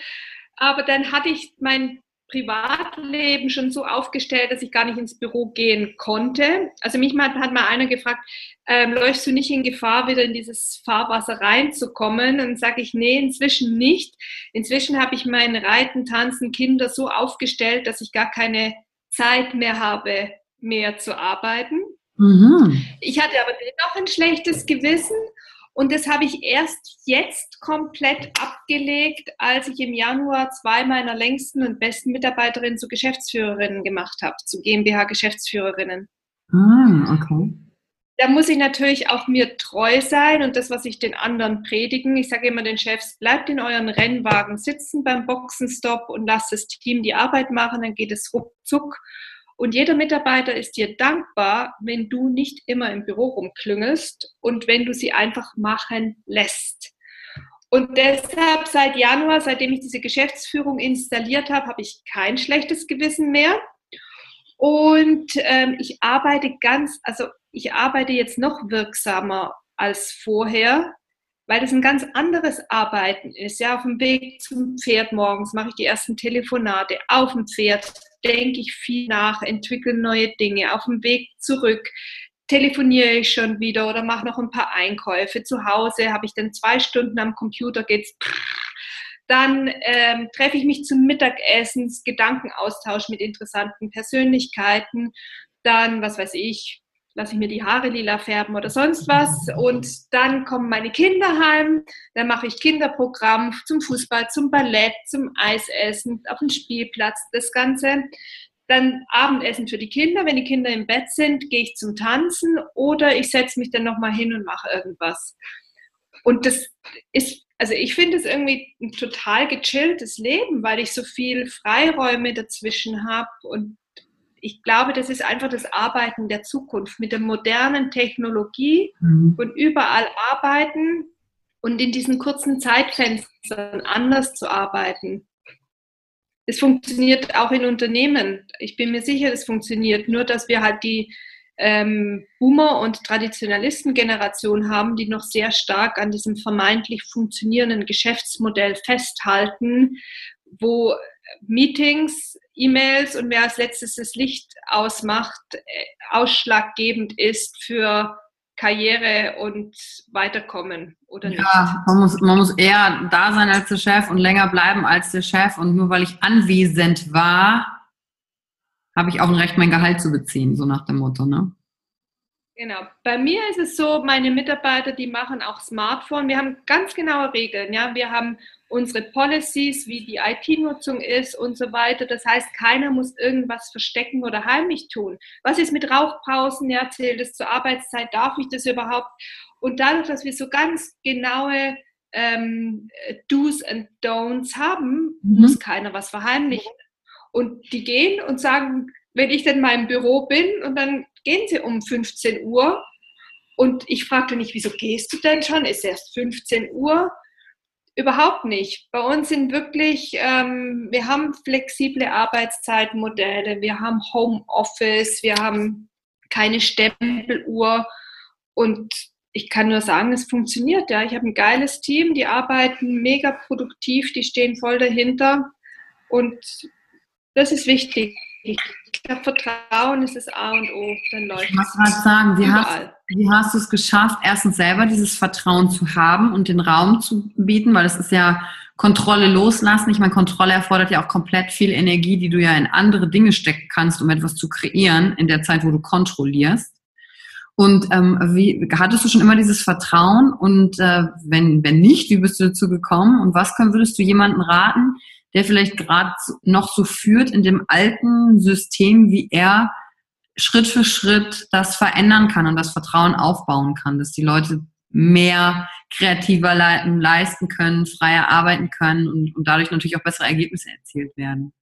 aber dann hatte ich mein Privatleben schon so aufgestellt, dass ich gar nicht ins Büro gehen konnte. Also mich hat, hat mal einer gefragt, ähm, läufst du nicht in Gefahr, wieder in dieses Fahrwasser reinzukommen? Und sage ich, nee, inzwischen nicht. Inzwischen habe ich mein Reiten, Tanzen, Kinder so aufgestellt, dass ich gar keine Zeit mehr habe, mehr zu arbeiten. Mhm. Ich hatte aber dennoch ein schlechtes Gewissen und das habe ich erst jetzt komplett abgelegt, als ich im Januar zwei meiner längsten und besten Mitarbeiterinnen zu Geschäftsführerinnen gemacht habe, zu GmbH-Geschäftsführerinnen. Ah, okay. Da muss ich natürlich auch mir treu sein und das, was ich den anderen predigen. Ich sage immer den Chefs, bleibt in euren Rennwagen sitzen beim Boxenstopp und lasst das Team die Arbeit machen, dann geht es ruckzuck. Und jeder Mitarbeiter ist dir dankbar, wenn du nicht immer im Büro rumklüngelst und wenn du sie einfach machen lässt. Und deshalb seit Januar, seitdem ich diese Geschäftsführung installiert habe, habe ich kein schlechtes Gewissen mehr. Und ähm, ich arbeite ganz, also ich arbeite jetzt noch wirksamer als vorher, weil das ein ganz anderes Arbeiten ist. Ja, auf dem Weg zum Pferd morgens mache ich die ersten Telefonate, auf dem Pferd denke ich viel nach, entwickle neue Dinge, auf dem Weg zurück telefoniere ich schon wieder oder mache noch ein paar Einkäufe. Zu Hause habe ich dann zwei Stunden am Computer, geht's. Dann ähm, treffe ich mich zum Mittagessen, Gedankenaustausch mit interessanten Persönlichkeiten. Dann, was weiß ich, lasse ich mir die Haare lila färben oder sonst was. Und dann kommen meine Kinder heim, dann mache ich Kinderprogramm zum Fußball, zum Ballett, zum Eisessen, auf dem Spielplatz, das Ganze. Dann Abendessen für die Kinder. Wenn die Kinder im Bett sind, gehe ich zum Tanzen oder ich setze mich dann nochmal hin und mache irgendwas. Und das ist, also ich finde es irgendwie ein total gechilltes Leben, weil ich so viel Freiräume dazwischen habe und ich glaube, das ist einfach das Arbeiten der Zukunft mit der modernen Technologie mhm. und überall arbeiten und in diesen kurzen Zeitfenstern anders zu arbeiten. Es funktioniert auch in Unternehmen. Ich bin mir sicher, es funktioniert. Nur, dass wir halt die ähm, Boomer- und Traditionalistengeneration haben, die noch sehr stark an diesem vermeintlich funktionierenden Geschäftsmodell festhalten, wo Meetings, E-Mails und wer als letztes das Licht ausmacht, äh, ausschlaggebend ist für Karriere und Weiterkommen oder nicht? Ja, man muss, man muss eher da sein als der Chef und länger bleiben als der Chef und nur weil ich anwesend war, habe ich auch ein Recht, mein Gehalt zu beziehen, so nach dem Motto, ne? Genau. Bei mir ist es so, meine Mitarbeiter, die machen auch Smartphone. Wir haben ganz genaue Regeln. Ja, wir haben unsere Policies, wie die IT-Nutzung ist und so weiter. Das heißt, keiner muss irgendwas verstecken oder heimlich tun. Was ist mit Rauchpausen? Ja, zählt es zur Arbeitszeit? Darf ich das überhaupt? Und dadurch, dass wir so ganz genaue ähm, Do's and Don'ts haben, mhm. muss keiner was verheimlichen. Und die gehen und sagen, wenn ich dann mal im Büro bin und dann gehen sie um 15 Uhr und ich fragte nicht, wieso gehst du denn schon? Ist erst 15 Uhr? Überhaupt nicht. Bei uns sind wirklich, ähm, wir haben flexible Arbeitszeitmodelle, wir haben Homeoffice, wir haben keine Stempeluhr und ich kann nur sagen, es funktioniert. Ja, ich habe ein geiles Team, die arbeiten mega produktiv, die stehen voll dahinter und das ist wichtig. Ich glaube, Vertrauen ist das A und O, dann läuft Ich muss gerade sagen, wie hast, wie hast du es geschafft, erstens selber dieses Vertrauen zu haben und den Raum zu bieten, weil es ist ja Kontrolle loslassen. Ich meine, Kontrolle erfordert ja auch komplett viel Energie, die du ja in andere Dinge stecken kannst, um etwas zu kreieren in der Zeit, wo du kontrollierst. Und ähm, wie hattest du schon immer dieses Vertrauen? Und äh, wenn, wenn nicht, wie bist du dazu gekommen? Und was können, würdest du jemanden raten, der vielleicht gerade noch so führt in dem alten System, wie er Schritt für Schritt das verändern kann und das Vertrauen aufbauen kann, dass die Leute mehr kreativer leisten können, freier arbeiten können und, und dadurch natürlich auch bessere Ergebnisse erzielt werden.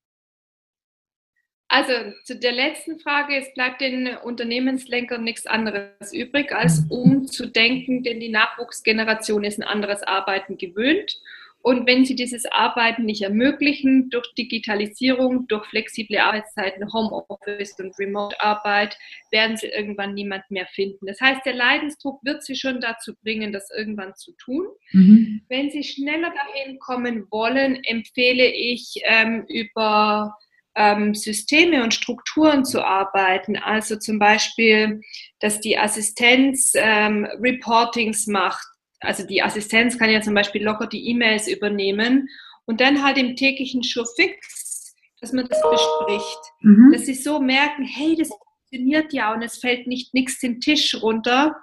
Also zu der letzten Frage, es bleibt den Unternehmenslenkern nichts anderes übrig, als umzudenken, denn die Nachwuchsgeneration ist ein anderes Arbeiten gewöhnt und wenn sie dieses Arbeiten nicht ermöglichen, durch Digitalisierung, durch flexible Arbeitszeiten, Homeoffice und Remote-Arbeit, werden sie irgendwann niemand mehr finden. Das heißt, der Leidensdruck wird sie schon dazu bringen, das irgendwann zu tun. Mhm. Wenn sie schneller dahin kommen wollen, empfehle ich ähm, über ähm, Systeme und Strukturen zu arbeiten. Also zum Beispiel, dass die Assistenz ähm, Reportings macht, also die Assistenz kann ja zum Beispiel locker die E-Mails übernehmen und dann halt im täglichen Surefix, dass man das bespricht. Mhm. Dass sie so merken, hey, das funktioniert ja und es fällt nicht nichts den Tisch runter.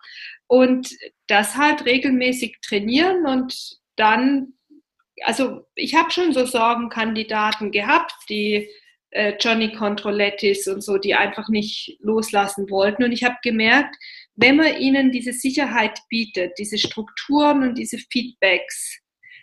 Und das halt regelmäßig trainieren und dann, also ich habe schon so Sorgenkandidaten gehabt, die äh, Johnny Controlettis und so, die einfach nicht loslassen wollten. Und ich habe gemerkt, wenn man ihnen diese Sicherheit bietet, diese Strukturen und diese Feedbacks,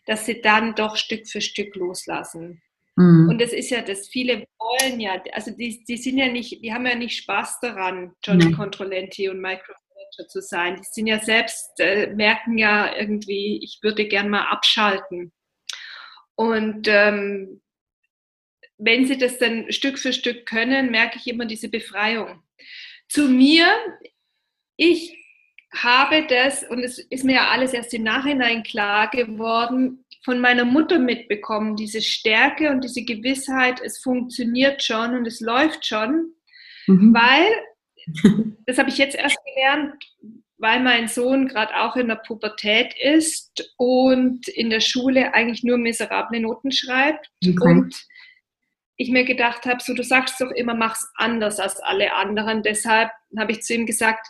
dass sie dann doch Stück für Stück loslassen. Mhm. Und das ist ja das, viele wollen ja, also die, die sind ja nicht, die haben ja nicht Spaß daran, Johnny mhm. Controlenti und Micromanager zu sein. Die sind ja selbst, äh, merken ja irgendwie, ich würde gern mal abschalten. Und ähm, wenn sie das dann Stück für Stück können, merke ich immer diese Befreiung. Zu mir, ich habe das, und es ist mir ja alles erst im Nachhinein klar geworden, von meiner Mutter mitbekommen, diese Stärke und diese Gewissheit, es funktioniert schon und es läuft schon, mhm. weil, *laughs* das habe ich jetzt erst gelernt, weil mein Sohn gerade auch in der Pubertät ist und in der Schule eigentlich nur miserable Noten schreibt okay. und ich mir gedacht habe, so du sagst doch immer, mach's anders als alle anderen. Deshalb habe ich zu ihm gesagt,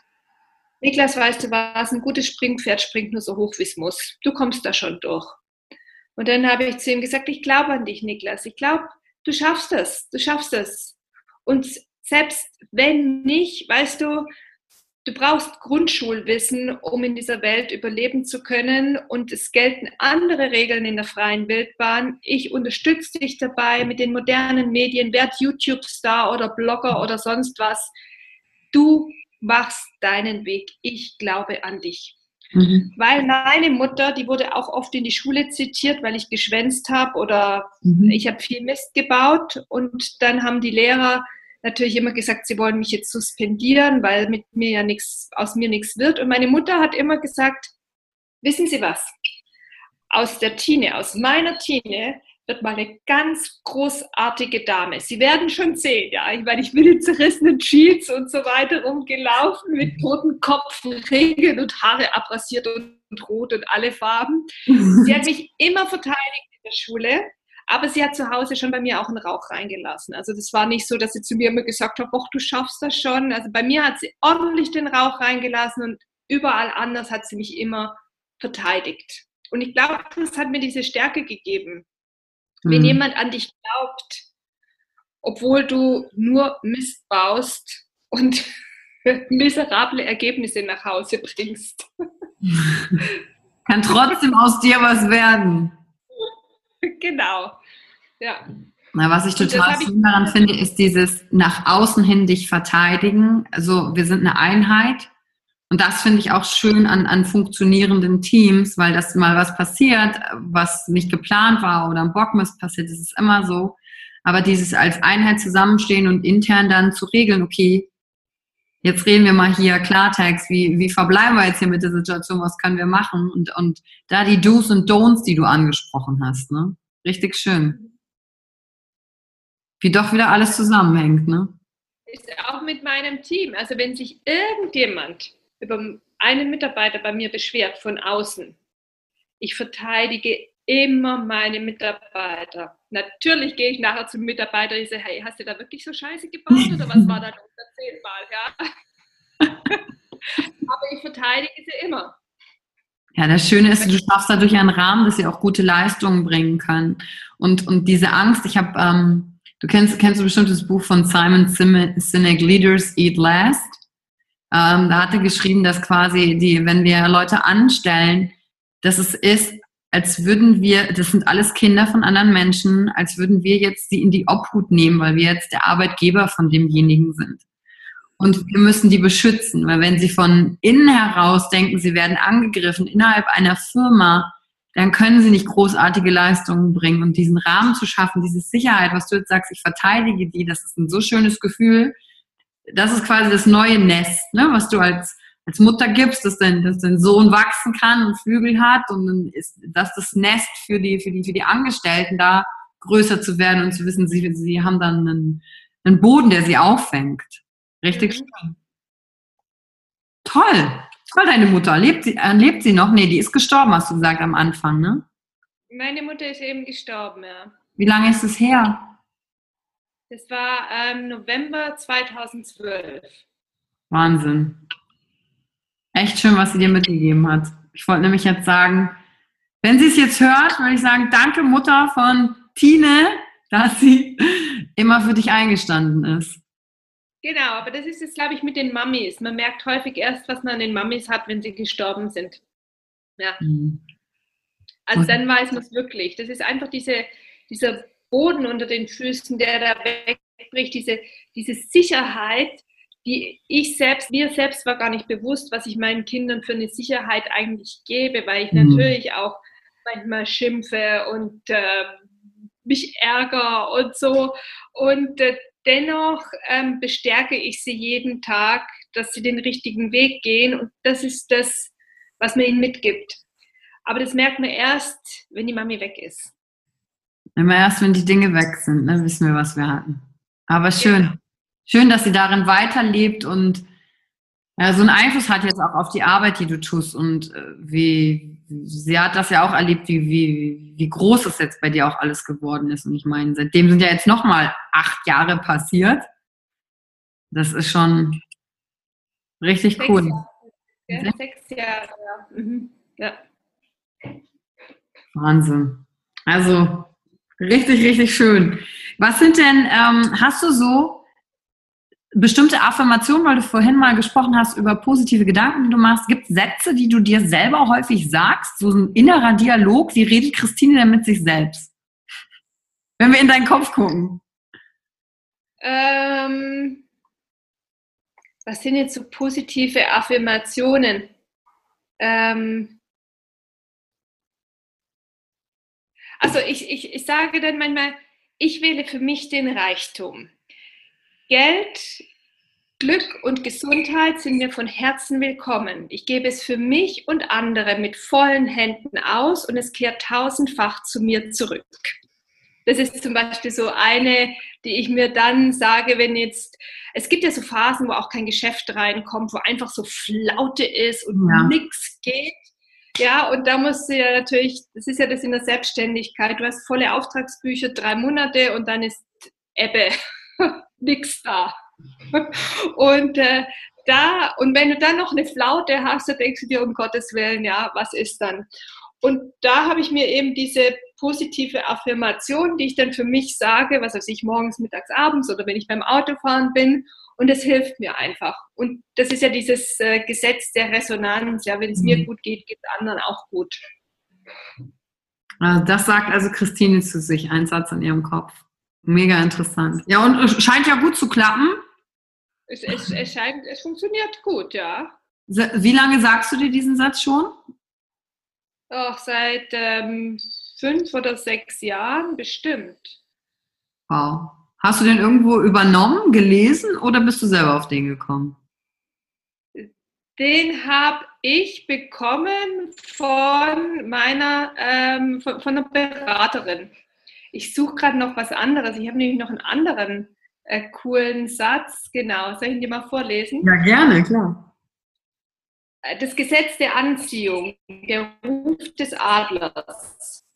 Niklas, weißt du was, ein gutes Springpferd springt nur so hoch, wie es muss. Du kommst da schon durch. Und dann habe ich zu ihm gesagt, ich glaube an dich, Niklas. Ich glaube, du schaffst es, du schaffst es. Und selbst wenn nicht, weißt du, du brauchst Grundschulwissen, um in dieser Welt überleben zu können. Und es gelten andere Regeln in der freien Wildbahn. Ich unterstütze dich dabei mit den modernen Medien, werd YouTube-Star oder Blogger oder sonst was. Du machst deinen Weg. Ich glaube an dich. Mhm. Weil meine Mutter, die wurde auch oft in die Schule zitiert, weil ich geschwänzt habe oder mhm. ich habe viel Mist gebaut. Und dann haben die Lehrer natürlich immer gesagt, sie wollen mich jetzt suspendieren, weil mit mir ja nichts, aus mir nichts wird. Und meine Mutter hat immer gesagt, wissen Sie was? Aus der Tine, aus meiner Tine wird mal eine ganz großartige Dame. Sie werden schon sehen, ja. Ich meine, ich bin in zerrissenen Jeans und so weiter rumgelaufen mit toten Kopf, Regeln und Haare abrasiert und, und rot und alle Farben. *laughs* Sie hat mich immer verteidigt in der Schule. Aber sie hat zu Hause schon bei mir auch einen Rauch reingelassen. Also das war nicht so, dass sie zu mir immer gesagt hat, ach, du schaffst das schon. Also bei mir hat sie ordentlich den Rauch reingelassen und überall anders hat sie mich immer verteidigt. Und ich glaube, das hat mir diese Stärke gegeben, Mhm. Wenn jemand an dich glaubt, obwohl du nur Mist baust und *laughs* miserable Ergebnisse nach Hause bringst. *laughs* Kann trotzdem aus dir was werden. *laughs* Genau. Ja. Na, was ich total schön daran finde, ist dieses nach außen hin dich verteidigen. Also wir sind eine Einheit und das finde ich auch schön an, an funktionierenden Teams, weil das mal was passiert, was nicht geplant war oder ein Bockmist passiert, das ist immer so. Aber dieses als Einheit zusammenstehen und intern dann zu regeln, okay, jetzt reden wir mal hier Klartext, wie, wie verbleiben wir jetzt hier mit der Situation, was können wir machen? Und, und da die Do's und Don'ts, die du angesprochen hast, ne? Richtig schön. Wie doch wieder alles zusammenhängt, ne? Ist auch mit meinem Team. Also wenn sich irgendjemand über einen Mitarbeiter bei mir beschwert von außen. Ich verteidige immer meine Mitarbeiter. Natürlich gehe ich nachher zum Mitarbeiter und sage, hey, hast du da wirklich so Scheiße gebaut oder was war da *laughs* noch? Zehnmal, ja. *laughs* Aber ich verteidige sie immer. Ja, das Schöne ist, du schaffst dadurch einen Rahmen, dass sie auch gute Leistungen bringen kann. Und, und diese Angst, ich habe, ähm, du kennst, kennst du bestimmt das Buch von Simon Sinek, Leaders Eat Last. Ähm, da er geschrieben, dass quasi die, wenn wir Leute anstellen, dass es ist, als würden wir, das sind alles Kinder von anderen Menschen, als würden wir jetzt sie in die Obhut nehmen, weil wir jetzt der Arbeitgeber von demjenigen sind. Und wir müssen die beschützen, weil wenn sie von innen heraus denken, sie werden angegriffen innerhalb einer Firma, dann können sie nicht großartige Leistungen bringen. Und diesen Rahmen zu schaffen, diese Sicherheit, was du jetzt sagst, ich verteidige die, das ist ein so schönes Gefühl. Das ist quasi das neue Nest, ne, was du als, als Mutter gibst, dass dein, dass dein Sohn wachsen kann und Flügel hat. Und dann ist das das Nest für die, für die, für die Angestellten da größer zu werden und zu wissen, sie, sie haben dann einen, einen Boden, der sie auffängt. Richtig mhm. schön. Toll. Toll, deine Mutter. Lebt sie, äh, lebt sie noch? Nee, die ist gestorben, hast du gesagt am Anfang, ne? Meine Mutter ist eben gestorben, ja. Wie lange ist es her? Das war ähm, November 2012. Wahnsinn. Echt schön, was sie dir mitgegeben hat. Ich wollte nämlich jetzt sagen, wenn sie es jetzt hört, würde ich sagen, danke Mutter von Tine, dass sie immer für dich eingestanden ist. Genau, aber das ist es, glaube ich, mit den Mummies. Man merkt häufig erst, was man an den Mummies hat, wenn sie gestorben sind. Ja. Mhm. Also dann weiß man es wirklich. Das ist einfach diese, dieser Boden unter den Füßen, der da wegbricht, diese, diese Sicherheit, die ich selbst, mir selbst war gar nicht bewusst, was ich meinen Kindern für eine Sicherheit eigentlich gebe, weil ich mhm. natürlich auch manchmal schimpfe und äh, mich ärgere und so. Und äh, dennoch ähm, bestärke ich sie jeden Tag, dass sie den richtigen Weg gehen und das ist das, was man ihnen mitgibt. Aber das merkt man erst, wenn die Mami weg ist. Immer erst, wenn die Dinge weg sind, ne, wissen wir, was wir hatten. Aber schön. Ja. Schön, dass sie darin weiterlebt und ja, so einen Einfluss hat jetzt auch auf die Arbeit, die du tust und äh, wie, sie hat das ja auch erlebt, wie, wie, wie groß es jetzt bei dir auch alles geworden ist. Und ich meine, seitdem sind ja jetzt nochmal acht Jahre passiert. Das ist schon richtig sechs cool. Jahre. Ja, sechs Jahre, ja. Mhm. ja. Wahnsinn. Also richtig, richtig schön. Was sind denn, ähm, hast du so bestimmte Affirmationen, weil du vorhin mal gesprochen hast über positive Gedanken, die du machst. Gibt es Sätze, die du dir selber häufig sagst? So ein innerer Dialog. Wie redet Christine denn mit sich selbst? Wenn wir in deinen Kopf gucken. Ähm, was sind jetzt so positive Affirmationen? Ähm, also ich, ich, ich sage dann manchmal, ich wähle für mich den Reichtum. Geld, Glück und Gesundheit sind mir von Herzen willkommen. Ich gebe es für mich und andere mit vollen Händen aus und es kehrt tausendfach zu mir zurück. Das ist zum Beispiel so eine, die ich mir dann sage, wenn jetzt, es gibt ja so Phasen, wo auch kein Geschäft reinkommt, wo einfach so Flaute ist und ja. nichts geht. Ja, und da musst du ja natürlich, das ist ja das in der Selbstständigkeit, du hast volle Auftragsbücher, drei Monate und dann ist Ebbe. *laughs* nichts da. *laughs* Und äh, da, und wenn du dann noch eine Flaute hast, dann denkst du dir, um Gottes Willen, ja, was ist dann? Und da habe ich mir eben diese positive Affirmation, die ich dann für mich sage, was weiß ich, morgens, mittags, abends oder wenn ich beim Autofahren bin. Und das hilft mir einfach. Und das ist ja dieses äh, Gesetz der Resonanz. Ja, wenn es mir mhm. gut geht, geht es anderen auch gut. Also das sagt also Christine zu sich, ein Satz in ihrem Kopf. Mega interessant. Ja, und es scheint ja gut zu klappen. Es, es, es, scheint, es funktioniert gut, ja. Wie lange sagst du dir diesen Satz schon? Auch seit ähm, fünf oder sechs Jahren bestimmt. Wow. Hast du den irgendwo übernommen, gelesen oder bist du selber auf den gekommen? Den habe ich bekommen von meiner, ähm, von, von einer Beraterin. Ich suche gerade noch was anderes. Ich habe nämlich noch einen anderen äh, coolen Satz. Genau, soll ich ihn dir mal vorlesen? Ja, gerne, klar. Äh, das Gesetz der Anziehung, der Ruf des Adlers.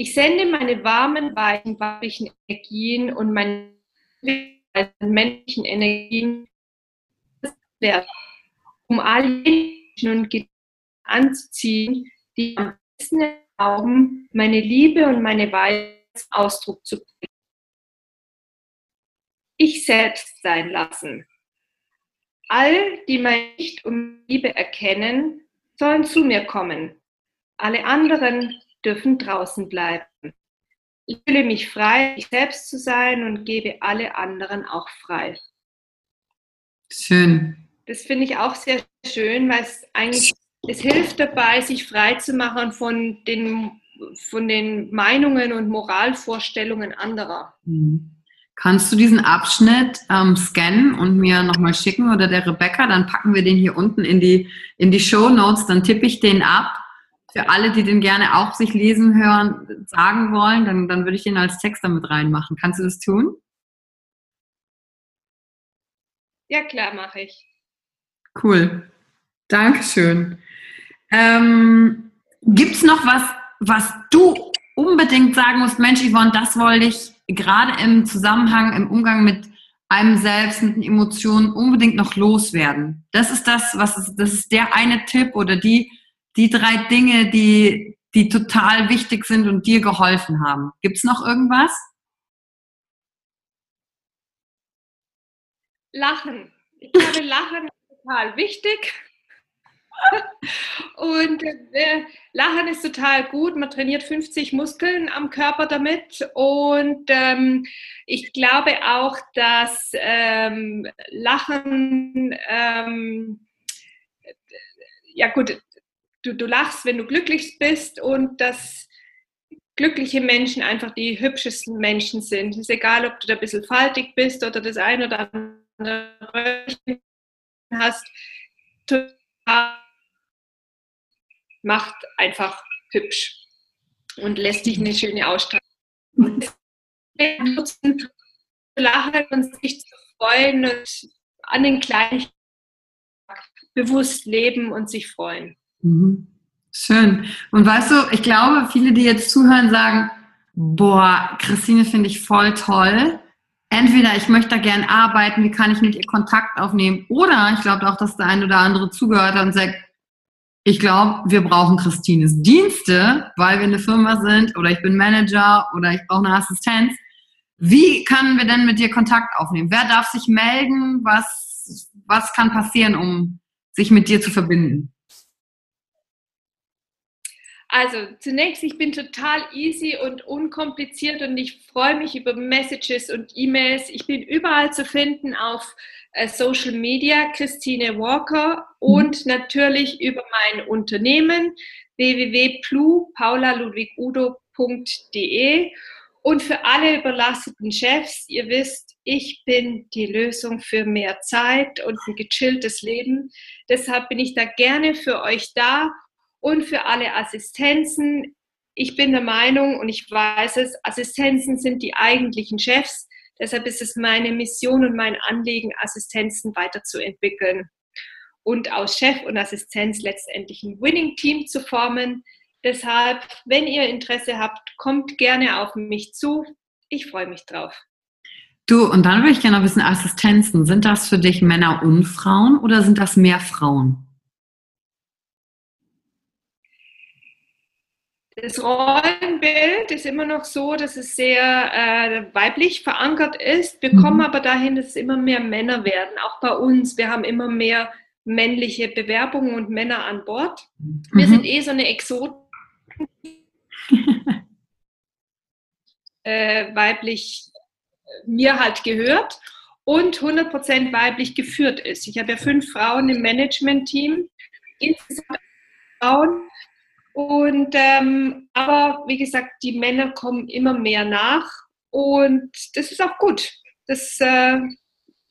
Ich sende meine warmen, weichen, weiblichen Energien und meine männlichen Energien um alle Menschen und Gedanken anzuziehen, die am besten erlauben, meine Liebe und meine Weisheit Ausdruck zu bringen. Ich selbst sein lassen. All, die mein Licht und Liebe erkennen, sollen zu mir kommen. Alle anderen dürfen draußen bleiben. Ich fühle mich frei, ich selbst zu sein und gebe alle anderen auch frei. Schön. Das finde ich auch sehr schön, weil es eigentlich, es hilft dabei, sich frei zu machen von den, von den Meinungen und Moralvorstellungen anderer. Mhm. Kannst du diesen Abschnitt ähm, scannen und mir nochmal schicken oder der Rebecca? Dann packen wir den hier unten in die, in die Show Notes, dann tippe ich den ab. Für alle, die den gerne auch sich lesen, hören, sagen wollen, dann, dann würde ich den als Text damit reinmachen. Kannst du das tun? Ja, klar, mache ich. Cool. Dankeschön. Ähm, Gibt es noch was, was du unbedingt sagen musst, Mensch, Yvonne, das wollte ich gerade im Zusammenhang, im Umgang mit einem selbst, mit den Emotionen unbedingt noch loswerden. Das ist das, was ist, das ist der eine Tipp oder die, die drei Dinge, die, die total wichtig sind und dir geholfen haben. Gibt es noch irgendwas? Lachen. Ich glaube, Lachen ist total wichtig. *laughs* Und äh, Lachen ist total gut. Man trainiert 50 Muskeln am Körper damit. Und ähm, ich glaube auch, dass ähm, Lachen, ähm, ja gut, du, du lachst, wenn du glücklich bist und dass glückliche Menschen einfach die hübschesten Menschen sind. Es ist egal, ob du da ein bisschen faltig bist oder das eine oder andere hast. Macht einfach hübsch und lässt dich eine schöne Ausstrahlung. Zu lachen und sich zu freuen und an den kleinen bewusst leben und sich freuen. Mhm. Schön. Und weißt du, ich glaube, viele, die jetzt zuhören, sagen, boah, Christine finde ich voll toll. Entweder ich möchte da gern arbeiten, wie kann ich mit ihr Kontakt aufnehmen? Oder ich glaube auch, dass der eine oder andere zugehört hat und sagt, ich glaube, wir brauchen Christines Dienste, weil wir eine Firma sind oder ich bin Manager oder ich brauche eine Assistenz. Wie können wir denn mit dir Kontakt aufnehmen? Wer darf sich melden? Was, was kann passieren, um sich mit dir zu verbinden? Also zunächst, ich bin total easy und unkompliziert und ich freue mich über Messages und E-Mails. Ich bin überall zu finden auf äh, Social Media, Christine Walker und mhm. natürlich über mein Unternehmen www.plu.paulaludwigudo.de und für alle überlasteten Chefs, ihr wisst, ich bin die Lösung für mehr Zeit und ein gechilltes Leben. Deshalb bin ich da gerne für euch da und für alle Assistenzen. Ich bin der Meinung und ich weiß es, Assistenzen sind die eigentlichen Chefs. Deshalb ist es meine Mission und mein Anliegen, Assistenzen weiterzuentwickeln und aus Chef und Assistenz letztendlich ein Winning-Team zu formen. Deshalb, wenn ihr Interesse habt, kommt gerne auf mich zu. Ich freue mich drauf. Du, und dann würde ich gerne wissen, Assistenzen, sind das für dich Männer und Frauen oder sind das mehr Frauen? Das Rollenbild ist immer noch so, dass es sehr äh, weiblich verankert ist. Wir mhm. kommen aber dahin, dass es immer mehr Männer werden, auch bei uns. Wir haben immer mehr männliche Bewerbungen und Männer an Bord. Wir mhm. sind eh so eine Exot. *laughs* äh, weiblich äh, mir halt gehört und 100% weiblich geführt ist. Ich habe ja fünf Frauen im Management-Team, insgesamt Frauen und ähm, aber wie gesagt, die Männer kommen immer mehr nach und das ist auch gut. Das äh,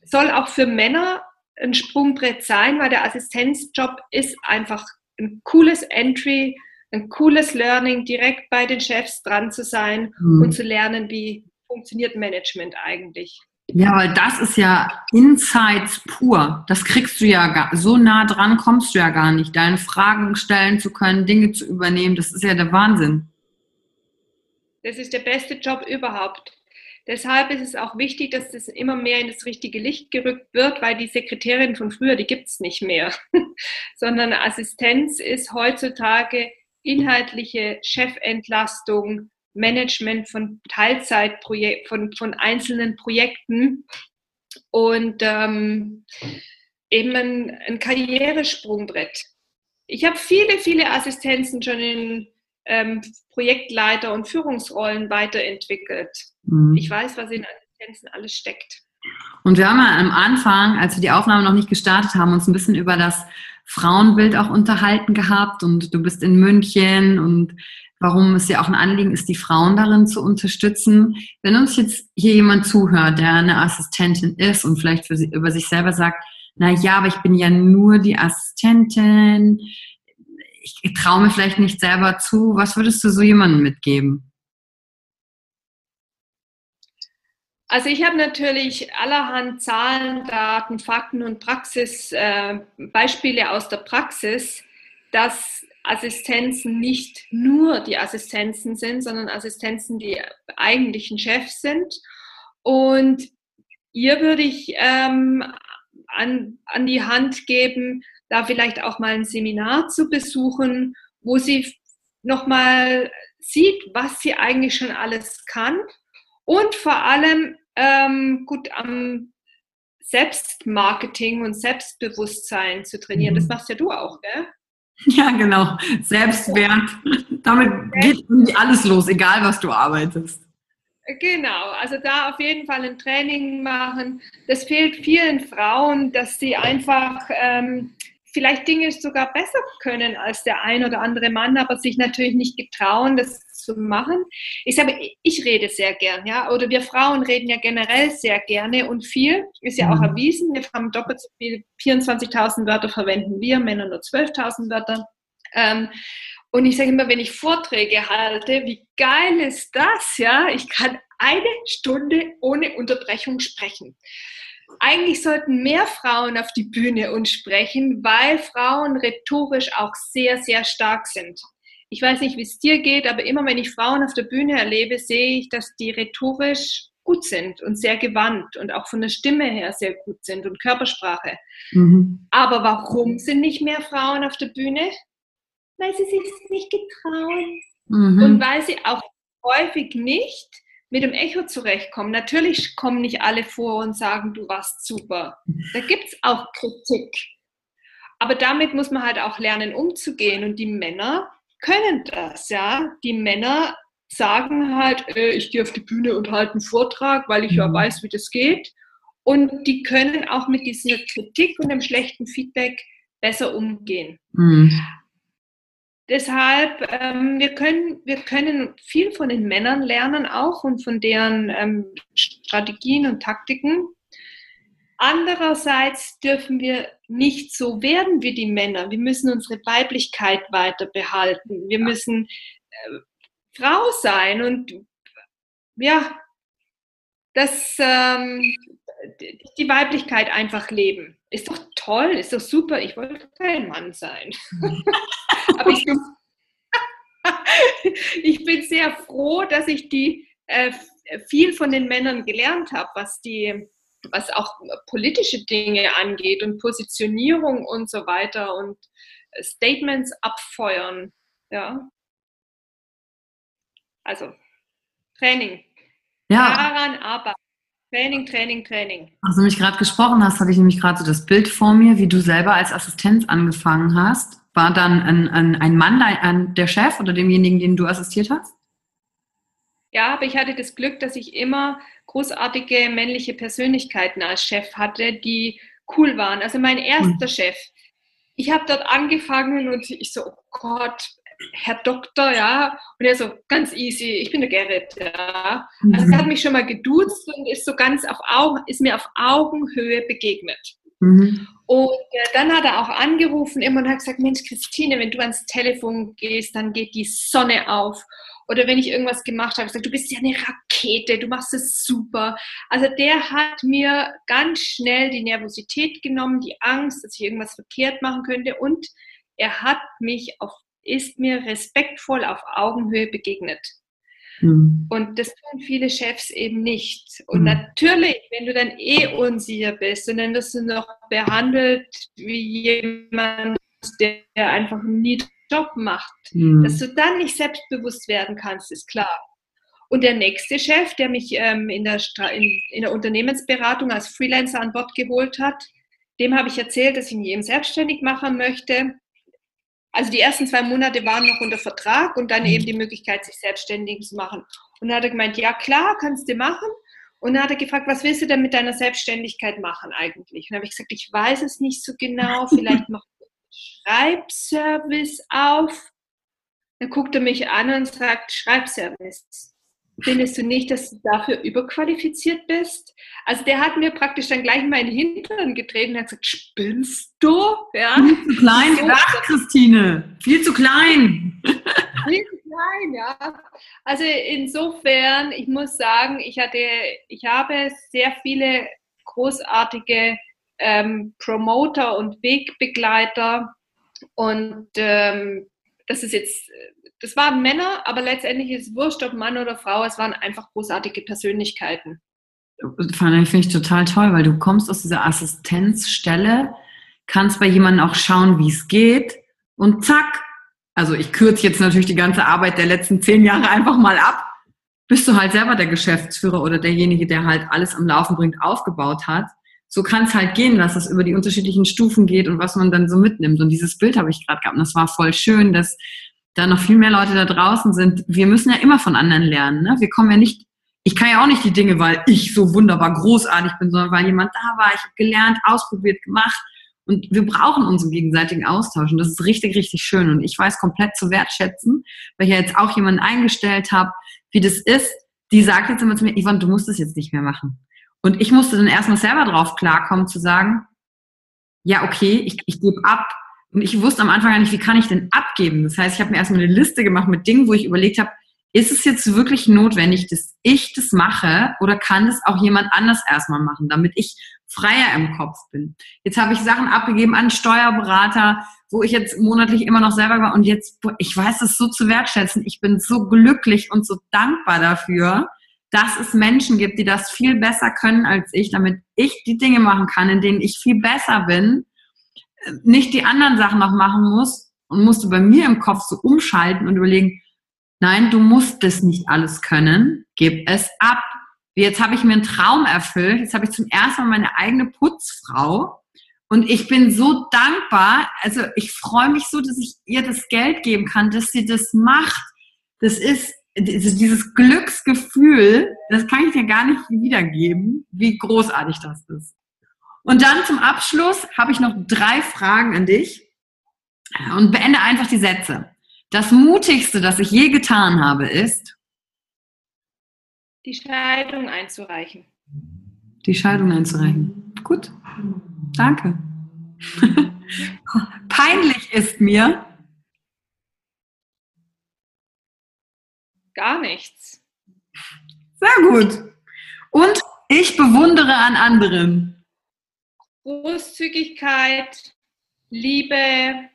soll auch für Männer ein Sprungbrett sein, weil der Assistenzjob ist einfach ein cooles Entry, ein cooles Learning, direkt bei den Chefs dran zu sein mhm. und zu lernen, wie funktioniert Management eigentlich. Ja, weil das ist ja Insights pur. Das kriegst du ja gar, so nah dran kommst du ja gar nicht. Deine Fragen stellen zu können, Dinge zu übernehmen, das ist ja der Wahnsinn. Das ist der beste Job überhaupt. Deshalb ist es auch wichtig, dass das immer mehr in das richtige Licht gerückt wird, weil die Sekretärin von früher, die gibt es nicht mehr, *laughs* sondern Assistenz ist heutzutage inhaltliche Chefentlastung, Management von Teilzeitprojekten, von, von einzelnen Projekten und ähm, eben ein, ein Karrieresprungbrett. Ich habe viele, viele Assistenzen schon in ähm, Projektleiter- und Führungsrollen weiterentwickelt. Mhm. Ich weiß, was in Assistenzen alles steckt. Und wir haben ja am Anfang, als wir die Aufnahme noch nicht gestartet haben, uns ein bisschen über das Frauenbild auch unterhalten gehabt und du bist in München und warum es ja auch ein Anliegen ist, die Frauen darin zu unterstützen. Wenn uns jetzt hier jemand zuhört, der eine Assistentin ist und vielleicht sie, über sich selber sagt, na ja, aber ich bin ja nur die Assistentin, ich traue mir vielleicht nicht selber zu. Was würdest du so jemandem mitgeben? Also ich habe natürlich allerhand Zahlen, Daten, Fakten und Praxis, äh, aus der Praxis, dass Assistenzen nicht nur die Assistenzen sind, sondern Assistenzen die eigentlichen Chefs sind. Und ihr würde ich ähm, an, an die Hand geben, da vielleicht auch mal ein Seminar zu besuchen, wo sie nochmal sieht, was sie eigentlich schon alles kann und vor allem ähm, gut am Selbstmarketing und Selbstbewusstsein zu trainieren. Das mhm. machst ja du auch, gell? *laughs* Ja, genau. Selbstwert. Damit geht alles los, egal was du arbeitest. Genau, also da auf jeden Fall ein Training machen. Das fehlt vielen Frauen, dass sie einfach ähm, vielleicht Dinge sogar besser können als der ein oder andere Mann, aber sich natürlich nicht getrauen, das zu machen. Ich sage, ich rede sehr gern, ja, oder wir Frauen reden ja generell sehr gerne und viel, ist ja auch mhm. erwiesen. Wir haben doppelt so viel, 24.000 Wörter verwenden wir, Männer nur 12.000 Wörter. Ähm, und ich sage immer, wenn ich Vorträge halte, wie geil ist das, ja? Ich kann eine Stunde ohne Unterbrechung sprechen eigentlich sollten mehr Frauen auf die Bühne und sprechen, weil Frauen rhetorisch auch sehr, sehr stark sind. Ich weiß nicht, wie es dir geht, aber immer wenn ich Frauen auf der Bühne erlebe, sehe ich, dass die rhetorisch gut sind und sehr gewandt und auch von der Stimme her sehr gut sind und Körpersprache. Mhm. Aber warum sind nicht mehr Frauen auf der Bühne? Weil sie sich nicht getrauen mhm. und weil sie auch häufig nicht mit dem Echo zurechtkommen. Natürlich kommen nicht alle vor und sagen, du warst super. Da gibt es auch Kritik. Aber damit muss man halt auch lernen, umzugehen. Und die Männer können das, ja. Die Männer sagen halt, äh, ich gehe auf die Bühne und halte einen Vortrag, weil ich ja mhm. weiß, wie das geht. Und die können auch mit dieser Kritik und dem schlechten Feedback besser umgehen. Mhm. Deshalb, ähm, wir, können, wir können viel von den Männern lernen auch und von deren ähm, Strategien und Taktiken. Andererseits dürfen wir nicht so werden wie die Männer. Wir müssen unsere Weiblichkeit weiter behalten. Wir müssen äh, Frau sein und ja, das, ähm, die Weiblichkeit einfach leben. Ist doch toll, ist doch super. Ich wollte kein Mann sein. *laughs* Aber ich bin, *laughs* ich bin sehr froh, dass ich die äh, viel von den Männern gelernt habe, was die was auch politische Dinge angeht und Positionierung und so weiter und Statements abfeuern. Ja. Also Training. Ja. Daran arbeiten. Training, Training, Training. Als du mich gerade gesprochen hast, hatte ich nämlich gerade so das Bild vor mir, wie du selber als Assistenz angefangen hast. War dann ein, ein, ein Mann ein, der Chef oder demjenigen, den du assistiert hast? Ja, aber ich hatte das Glück, dass ich immer großartige männliche Persönlichkeiten als Chef hatte, die cool waren. Also mein erster mhm. Chef. Ich habe dort angefangen und ich so, oh Gott, Herr Doktor, ja. Und er so, ganz easy, ich bin der Gerrit, ja. Also er hat mich schon mal geduzt und ist so ganz auf Augen, ist mir auf Augenhöhe begegnet. Mhm. Und äh, dann hat er auch angerufen immer und hat gesagt, Mensch, Christine, wenn du ans Telefon gehst, dann geht die Sonne auf. Oder wenn ich irgendwas gemacht habe, gesagt, du bist ja eine Rakete, du machst es super. Also der hat mir ganz schnell die Nervosität genommen, die Angst, dass ich irgendwas verkehrt machen könnte. Und er hat mich auf ist mir respektvoll auf Augenhöhe begegnet. Mhm. Und das tun viele Chefs eben nicht. Und mhm. natürlich, wenn du dann eh unsicher bist und dann wirst du noch behandelt wie jemand, der einfach nie Job macht, mhm. dass du dann nicht selbstbewusst werden kannst, ist klar. Und der nächste Chef, der mich ähm, in, der in, in, der Unternehmensberatung als Freelancer an Bord geholt hat, dem habe ich erzählt, dass ich mich eben selbstständig machen möchte. Also die ersten zwei Monate waren noch unter Vertrag und dann eben die Möglichkeit, sich selbstständig zu machen. Und dann hat er gemeint, ja klar, kannst du machen. Und dann hat er gefragt, was willst du denn mit deiner Selbstständigkeit machen eigentlich? Und dann habe ich gesagt, ich weiß es nicht so genau, *laughs* vielleicht noch Schreibservice auf. Dann guckt er mich an und sagt, Schreibservice. Findest du nicht, dass du dafür überqualifiziert bist? Also der hat mir praktisch dann gleich mal in den Hintern getreten und hat gesagt, spinnst du? Ja. Viel zu klein so, gedacht, Christine. Viel zu klein. Viel zu klein, ja. Also insofern, ich muss sagen, ich hatte, ich habe sehr viele großartige ähm, Promoter und Wegbegleiter und ähm, das ist jetzt das waren Männer, aber letztendlich ist es wurscht, ob Mann oder Frau, es waren einfach großartige Persönlichkeiten. Finde ich total toll, weil du kommst aus dieser Assistenzstelle, kannst bei jemandem auch schauen, wie es geht und zack, also ich kürze jetzt natürlich die ganze Arbeit der letzten zehn Jahre einfach mal ab, bist du halt selber der Geschäftsführer oder derjenige, der halt alles am Laufen bringt, aufgebaut hat. So kann es halt gehen, dass es über die unterschiedlichen Stufen geht und was man dann so mitnimmt. Und dieses Bild habe ich gerade gehabt und das war voll schön, dass da noch viel mehr Leute da draußen sind. Wir müssen ja immer von anderen lernen. Ne? Wir kommen ja nicht, ich kann ja auch nicht die Dinge, weil ich so wunderbar großartig bin, sondern weil jemand da war, ich habe gelernt, ausprobiert, gemacht. Und wir brauchen unseren gegenseitigen Austausch. Und das ist richtig, richtig schön. Und ich weiß komplett zu wertschätzen, weil ich ja jetzt auch jemanden eingestellt habe, wie das ist. Die sagt jetzt immer zu mir, Yvonne, du musst das jetzt nicht mehr machen. Und ich musste dann erstmal selber drauf klarkommen, zu sagen, ja, okay, ich, ich gebe ab, und ich wusste am Anfang gar nicht, wie kann ich denn abgeben. Das heißt, ich habe mir erstmal eine Liste gemacht mit Dingen, wo ich überlegt habe, ist es jetzt wirklich notwendig, dass ich das mache oder kann das auch jemand anders erstmal machen, damit ich freier im Kopf bin. Jetzt habe ich Sachen abgegeben an Steuerberater, wo ich jetzt monatlich immer noch selber war und jetzt, ich weiß es so zu wertschätzen. Ich bin so glücklich und so dankbar dafür, dass es Menschen gibt, die das viel besser können als ich, damit ich die Dinge machen kann, in denen ich viel besser bin nicht die anderen Sachen noch machen muss und musste bei mir im Kopf so umschalten und überlegen, nein, du musst das nicht alles können, gib es ab. Jetzt habe ich mir einen Traum erfüllt, jetzt habe ich zum ersten Mal meine eigene Putzfrau und ich bin so dankbar, also ich freue mich so, dass ich ihr das Geld geben kann, dass sie das macht. Das ist dieses Glücksgefühl, das kann ich dir gar nicht wiedergeben, wie großartig das ist. Und dann zum Abschluss habe ich noch drei Fragen an dich und beende einfach die Sätze. Das Mutigste, das ich je getan habe, ist, die Scheidung einzureichen. Die Scheidung einzureichen. Gut. Danke. *laughs* Peinlich ist mir. Gar nichts. Sehr gut. Und ich bewundere an anderen. Großzügigkeit, Liebe,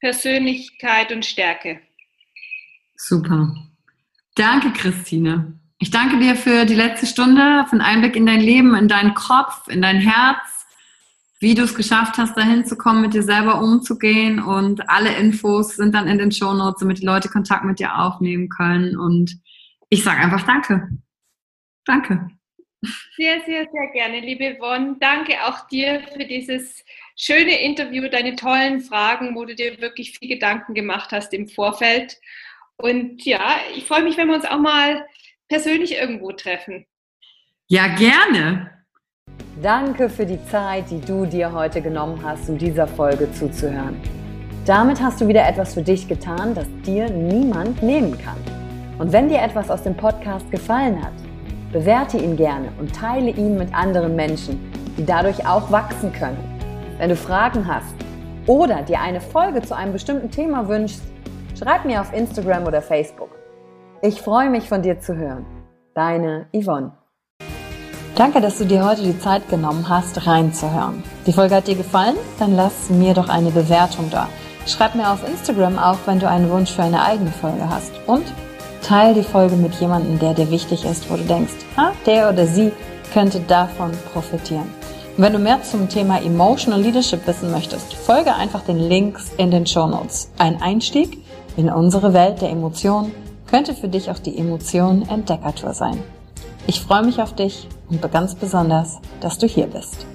Persönlichkeit und Stärke. Super. Danke, Christine. Ich danke dir für die letzte Stunde, für den Einblick in dein Leben, in deinen Kopf, in dein Herz, wie du es geschafft hast, dahin zu kommen, mit dir selber umzugehen. Und alle Infos sind dann in den Show Notes, damit die Leute Kontakt mit dir aufnehmen können. Und ich sage einfach Danke. Danke. Sehr, sehr, sehr gerne, liebe Yvonne. Danke auch dir für dieses schöne Interview, deine tollen Fragen, wo du dir wirklich viel Gedanken gemacht hast im Vorfeld. Und ja, ich freue mich, wenn wir uns auch mal persönlich irgendwo treffen. Ja, gerne. Danke für die Zeit, die du dir heute genommen hast, um dieser Folge zuzuhören. Damit hast du wieder etwas für dich getan, das dir niemand nehmen kann. Und wenn dir etwas aus dem Podcast gefallen hat, Bewerte ihn gerne und teile ihn mit anderen Menschen, die dadurch auch wachsen können. Wenn du Fragen hast oder dir eine Folge zu einem bestimmten Thema wünschst, schreib mir auf Instagram oder Facebook. Ich freue mich von dir zu hören. Deine Yvonne. Danke, dass du dir heute die Zeit genommen hast, reinzuhören. Die Folge hat dir gefallen? Dann lass mir doch eine Bewertung da. Schreib mir auf Instagram auch, wenn du einen Wunsch für eine eigene Folge hast. Und Teil die Folge mit jemandem, der dir wichtig ist, wo du denkst, ha, der oder sie könnte davon profitieren. Und wenn du mehr zum Thema Emotional Leadership wissen möchtest, folge einfach den Links in den Show Notes. Ein Einstieg in unsere Welt der Emotionen könnte für dich auch die Emotionen Entdeckertour sein. Ich freue mich auf dich und ganz besonders, dass du hier bist.